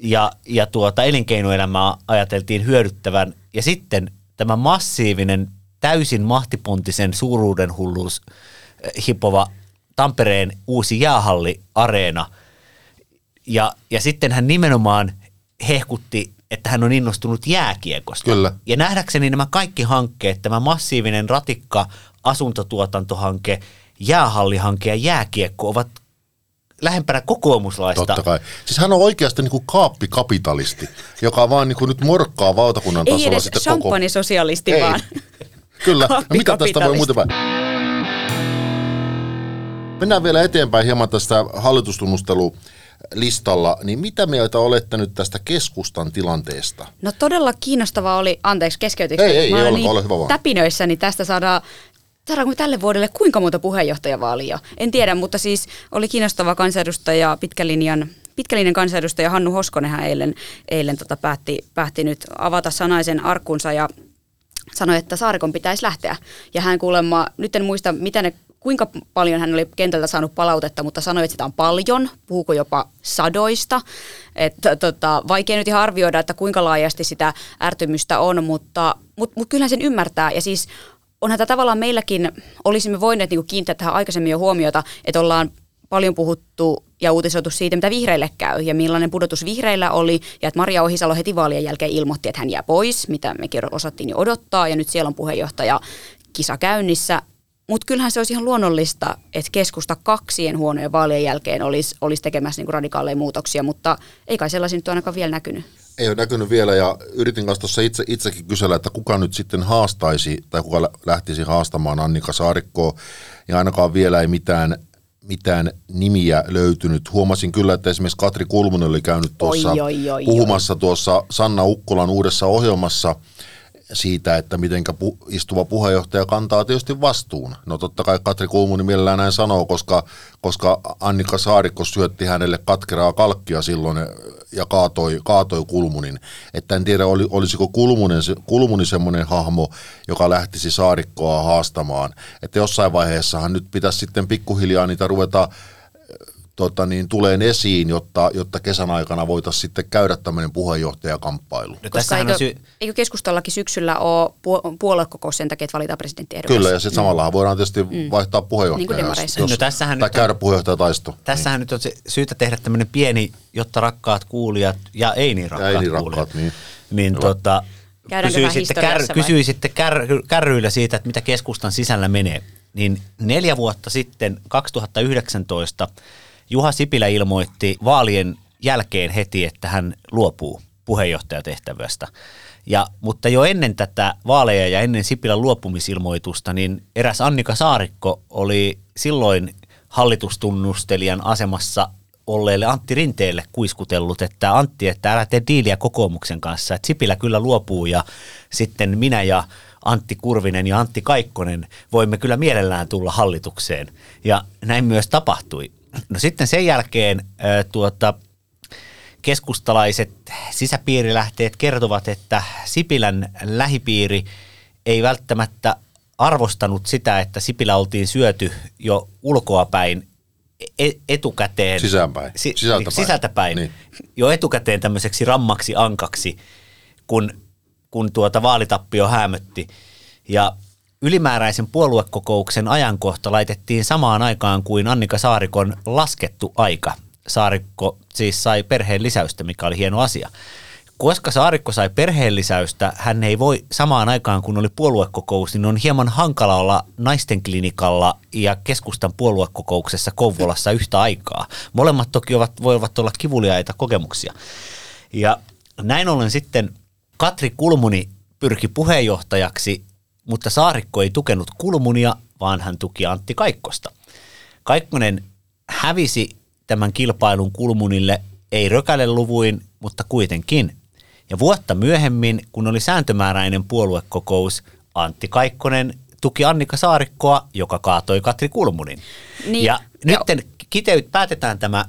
ja, ja tuota elinkeinoelämää ajateltiin hyödyttävän. Ja sitten tämä massiivinen, täysin mahtipontisen suuruuden hulluus eh, hipova Tampereen uusi jäähalli-areena. Ja, ja sitten hän nimenomaan hehkutti, että hän on innostunut jääkiekosta. Kyllä. Ja nähdäkseni nämä kaikki hankkeet, tämä massiivinen ratikka, asuntotuotantohanke, jäähallihanke ja jääkiekko ovat lähempänä kokoomuslaista. Totta kai. Siis hän on oikeasti niin kuin kaappikapitalisti, joka vaan niin kuin nyt morkkaa valtakunnan Ei tasolla edes sitten koko... champagne-sosialisti, Ei. vaan [LAUGHS] Kyllä. No mitä tästä voi muuten vai? Mennään vielä eteenpäin hieman tästä hallitustunnustelulistalla. Niin mitä mieltä olette nyt tästä keskustan tilanteesta? No todella kiinnostavaa oli, anteeksi keskeytyykö? Ei, ei, Mä ei olen ollenkaan, ole hyvä vaan. täpinöissäni niin tästä saadaan Saadaanko tälle vuodelle kuinka monta puheenjohtajavaalia? En tiedä, mutta siis oli kiinnostava kansanedustaja, pitkälinjan, pitkälinjan kansanedustaja Hannu Hoskonen hän eilen, eilen tota päätti, päätti nyt avata sanaisen arkkunsa ja sanoi, että Saarikon pitäisi lähteä. Ja hän kuulemma, nyt en muista mitä ne kuinka paljon hän oli kentältä saanut palautetta, mutta sanoi, että sitä on paljon, puhuuko jopa sadoista. Että, tota, vaikea nyt ihan arvioida, että kuinka laajasti sitä ärtymystä on, mutta, mutta, mutta kyllähän sen ymmärtää. Ja siis onhan tämä tavallaan meilläkin, olisimme voineet niin kiinnittää tähän aikaisemmin jo huomiota, että ollaan paljon puhuttu ja uutisoitu siitä, mitä vihreille käy ja millainen pudotus vihreillä oli. Ja että Maria Ohisalo heti vaalien jälkeen ilmoitti, että hän jää pois, mitä mekin osattiin jo odottaa. Ja nyt siellä on puheenjohtaja kisa käynnissä. Mutta kyllähän se olisi ihan luonnollista, että keskusta kaksien huonojen vaalien jälkeen olisi, olisi tekemässä niinku radikaaleja muutoksia, mutta ei kai sellaisia nyt ainakaan vielä näkynyt. Ei ole näkynyt vielä ja yritin kanssa tuossa itse, itsekin kysellä, että kuka nyt sitten haastaisi tai kuka lä- lähtisi haastamaan Annika Saarikkoa. Ja ainakaan vielä ei mitään, mitään nimiä löytynyt. Huomasin kyllä, että esimerkiksi Katri Kulmunen oli käynyt tuossa Oi, oi, oi, puhumassa tuossa Sanna Ukkolan uudessa ohjelmassa siitä, että miten pu- istuva puheenjohtaja kantaa tietysti vastuun. No totta kai Katri Kulmuni mielellään näin sanoo, koska, koska Annika Saarikko syötti hänelle katkeraa kalkkia silloin eh, ja kaatoi, kaatoi Kulmunin. Että en tiedä, oli, olisiko Kulmunen, Kulmuni semmoinen hahmo, joka lähtisi Saarikkoa haastamaan. Että jossain vaiheessahan nyt pitäisi sitten pikkuhiljaa niitä ruveta tota niin, tuleen esiin, jotta, jotta kesän aikana voitaisiin sitten käydä tämmöinen puheenjohtajakamppailu. No, Koska eikö, sy- eikö keskustallakin syksyllä ole puo- puoluekokous sen takia, että valitaan presidenttiehdokas? Kyllä, ja sitten samallahan voidaan tietysti vaihtaa puheenjohtajaa, Niin jos, jos, No tässähän tai nyt on- käydä puheenjohtajataisto. Tässähän nyt on se syytä tehdä tämmöinen pieni, jotta rakkaat kuulijat ja ei niin rakkaat, ei niin kuulijat, rakkaat, niin. niin Hyvä. tota, kysyisitte, kär, kysyisitte kär, kärryillä siitä, että mitä keskustan sisällä menee. Niin neljä vuotta sitten, 2019, Juha Sipilä ilmoitti vaalien jälkeen heti, että hän luopuu puheenjohtajatehtävästä. Ja, mutta jo ennen tätä vaaleja ja ennen Sipilän luopumisilmoitusta, niin eräs Annika Saarikko oli silloin hallitustunnustelijan asemassa olleelle Antti Rinteelle kuiskutellut, että Antti, että älä tee diiliä kokoomuksen kanssa, että Sipilä kyllä luopuu ja sitten minä ja Antti Kurvinen ja Antti Kaikkonen voimme kyllä mielellään tulla hallitukseen. Ja näin myös tapahtui. No sitten sen jälkeen tuota, keskustalaiset sisäpiirilähteet kertovat, että Sipilän lähipiiri ei välttämättä arvostanut sitä, että Sipilä oltiin syöty jo ulkoapäin e- etukäteen. Sisäänpäin. Si- Sisältäpäin. Sisältäpäin. Niin. Jo etukäteen tämmöiseksi rammaksi ankaksi, kun, kun tuota vaalitappio hämötti. Ja ylimääräisen puoluekokouksen ajankohta laitettiin samaan aikaan kuin Annika Saarikon laskettu aika. Saarikko siis sai perheen lisäystä, mikä oli hieno asia. Koska Saarikko sai perheen lisäystä, hän ei voi samaan aikaan, kun oli puoluekokous, niin on hieman hankala olla naisten klinikalla ja keskustan puoluekokouksessa Kouvolassa yhtä aikaa. Molemmat toki ovat, voivat olla kivuliaita kokemuksia. Ja näin ollen sitten Katri Kulmuni pyrki puheenjohtajaksi, mutta Saarikko ei tukenut Kulmunia, vaan hän tuki Antti Kaikkosta. Kaikkonen hävisi tämän kilpailun Kulmunille, ei rökäleluvuin, mutta kuitenkin. Ja vuotta myöhemmin, kun oli sääntömääräinen puoluekokous, Antti Kaikkonen tuki Annika Saarikkoa, joka kaatoi Katri Kulmunin. Niin, ja ja- nyt kiteyt, päätetään tämä,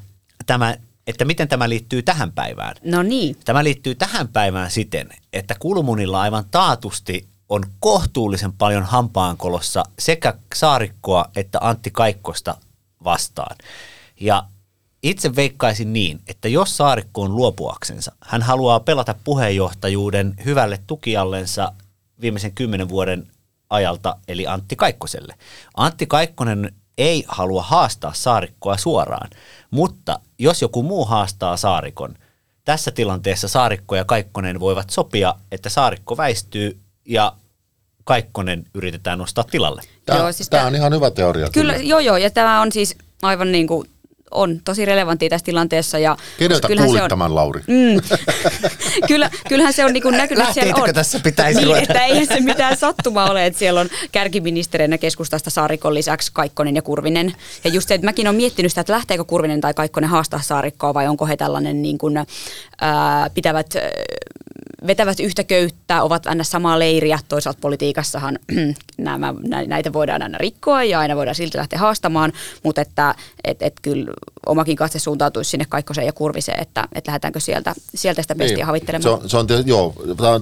tämä, että miten tämä liittyy tähän päivään. No niin. Tämä liittyy tähän päivään siten, että Kulmunilla aivan taatusti on kohtuullisen paljon hampaankolossa sekä Saarikkoa että Antti Kaikkosta vastaan. Ja itse veikkaisin niin, että jos Saarikko on luopuaksensa, hän haluaa pelata puheenjohtajuuden hyvälle tukijallensa viimeisen kymmenen vuoden ajalta, eli Antti Kaikkoselle. Antti Kaikkonen ei halua haastaa Saarikkoa suoraan, mutta jos joku muu haastaa Saarikon, tässä tilanteessa Saarikko ja Kaikkonen voivat sopia, että Saarikko väistyy ja Kaikkonen yritetään nostaa tilalle. Tämä, Joo, siis tämä tää- on ihan hyvä teoria. Kyllä, joo joo, ja tämä on siis aivan niin kuin on tosi relevanttia tässä tilanteessa. Ja Keneltä kyllähän kuulit se on, tämän, Lauri? Mm, [LAUGHS] kyllä, kyllähän se on niin näkynyt, siellä on. tässä pitäisi niin, ruveta? että eihän se mitään sattumaa ole, että siellä on kärkiministerinä keskustasta Saarikon lisäksi Kaikkonen ja Kurvinen. Ja just se, että mäkin olen miettinyt sitä, että lähteekö Kurvinen tai Kaikkonen haastaa Saarikkoa vai onko he tällainen niin kuin, ää, pitävät ää, vetävät yhtä köyttä, ovat aina samaa leiriä. Toisaalta politiikassahan [CLEARS THROAT] nämä, näitä voidaan aina rikkoa ja aina voidaan silti lähteä haastamaan, mutta että et, et kyllä omakin katse suuntautuisi sinne Kaikkoseen ja Kurviseen, että et lähdetäänkö sieltä, sieltä sitä pestiä havittelemaan. Se on, se on, joo,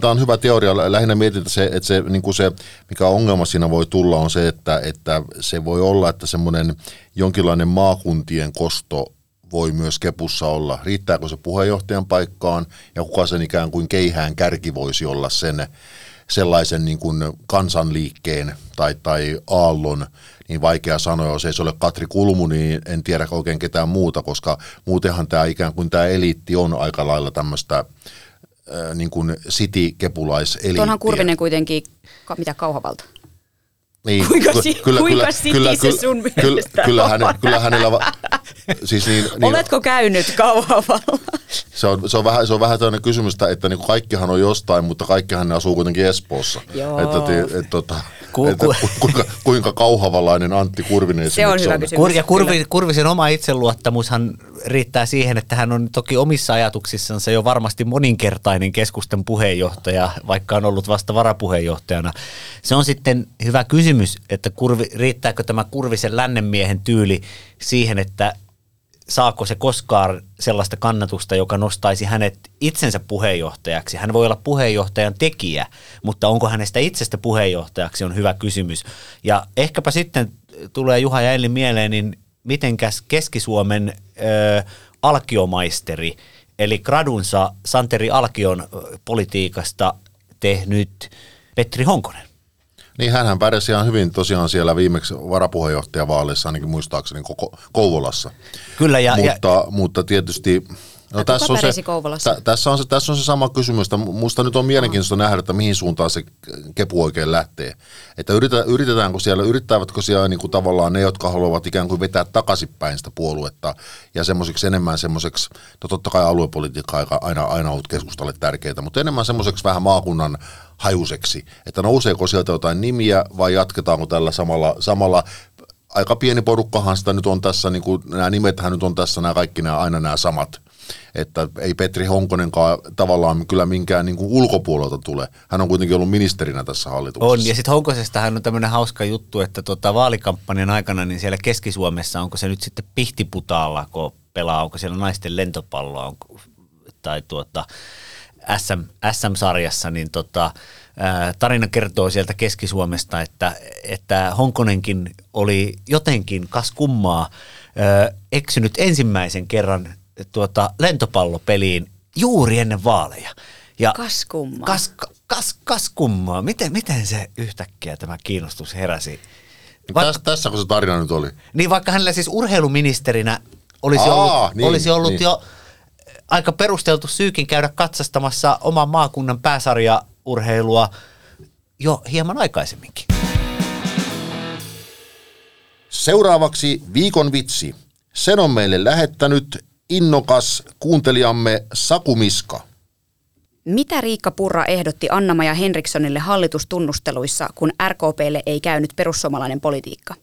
tämä on, hyvä teoria. Lähinnä mietin, se, että se, niin kuin se, mikä ongelma siinä voi tulla, on se, että, että se voi olla, että semmoinen jonkinlainen maakuntien kosto voi myös kepussa olla. Riittääkö se puheenjohtajan paikkaan ja kuka sen ikään kuin keihään kärki voisi olla sen sellaisen niin kuin kansanliikkeen tai, tai aallon, niin vaikea sanoa, jos ei se ole Katri Kulmu, niin en tiedä oikein ketään muuta, koska muutenhan tämä ikään kuin tämä eliitti on aika lailla tämmöistä äh, niin kuin city-kepulaiseliittiä. Onhan Kurvinen kuitenkin, mitä kauhavalta? Niin, Kuinka ky- si- kuinka city se sun kyllä, mielestä kyllä, on? häne, kyllä hänellä, va- siis niin, niin, Oletko käynyt kauhavalla? Se, on, se, on vähän, se on vähän tämmöinen kysymys, että, että niin kuin kaikkihan on jostain, mutta kaikkihan ne asuu kuitenkin Espoossa. Joo. Että, ti- et, tota, Ku- että ku- ku, kuinka, kuinka kauhavalainen Antti Kurvinen Se on hyvä kysymys. Kur, ja Kurvi. Kurvisen oma itseluottamushan riittää siihen, että hän on toki omissa ajatuksissansa jo varmasti moninkertainen keskustan puheenjohtaja, vaikka on ollut vasta varapuheenjohtajana. Se on sitten hyvä kysymys, että kurvi, riittääkö tämä Kurvisen lännenmiehen tyyli siihen, että saako se koskaan sellaista kannatusta, joka nostaisi hänet itsensä puheenjohtajaksi. Hän voi olla puheenjohtajan tekijä, mutta onko hänestä itsestä puheenjohtajaksi on hyvä kysymys. Ja ehkäpä sitten tulee Juha ja Elli mieleen, niin mitenkäs Keski-Suomen ö, alkiomaisteri, eli gradunsa Santeri Alkion politiikasta tehnyt Petri Honkonen. Niin hänhän pärjäsi ihan hyvin tosiaan siellä viimeksi varapuheenjohtajavaaleissa, ainakin muistaakseni koko Kouvolassa. Kyllä, ja, ja mutta, mutta tietysti... No, Ja tässä, on se, tä, tässä, on se, tässä on se sama kysymys, että musta nyt on mielenkiintoista nähdä, että mihin suuntaan se kepu oikein lähtee. Että yritä, yritetäänkö siellä, yrittävätkö siellä niin kuin tavallaan ne, jotka haluavat ikään kuin vetää takaisinpäin sitä puoluetta ja semmoiseksi enemmän semmoiseksi, no totta kai aluepolitiikka aika, aina, aina ollut keskustalle tärkeää, mutta enemmän semmoiseksi vähän maakunnan hajuseksi, että nouseeko sieltä jotain nimiä vai jatketaanko tällä samalla, samalla aika pieni porukkahan sitä nyt on tässä, niin kuin, nämä nimethän nyt on tässä nämä kaikki nämä, aina nämä samat. Että ei Petri Honkonenkaan tavallaan kyllä minkään niin kuin ulkopuolelta tule. Hän on kuitenkin ollut ministerinä tässä hallituksessa. On, ja sitten Honkosestahan on tämmöinen hauska juttu, että tota vaalikampanjan aikana niin siellä Keski-Suomessa, onko se nyt sitten Pihtiputaalla, kun pelaa, onko siellä naisten lentopalloa, onko, tai tuota, SM, SM-sarjassa, niin tota, tarina kertoo sieltä Keski-Suomesta, että, että Honkonenkin oli jotenkin, kas kummaa, eksynyt ensimmäisen kerran tuota, lentopallopeliin juuri ennen vaaleja. Ja Kas kummaa. Kas, kas, kas kummaa. Miten, miten se yhtäkkiä tämä kiinnostus heräsi? Vaikka, Tässä, tässä kun se tarina nyt oli. niin vaikka hänellä siis urheiluministerinä olisi Aa, ollut, niin, olisi ollut niin. jo aika perusteltu syykin käydä katsastamassa oman maakunnan pääsarjaurheilua jo hieman aikaisemminkin. Seuraavaksi viikon vitsi. Sen on meille lähettänyt innokas kuuntelijamme Sakumiska. Mitä Riikka Purra ehdotti Anna-Maja Henrikssonille hallitustunnusteluissa, kun RKPlle ei käynyt perussuomalainen politiikka?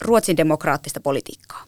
Ruotsin demokraattista politiikkaa.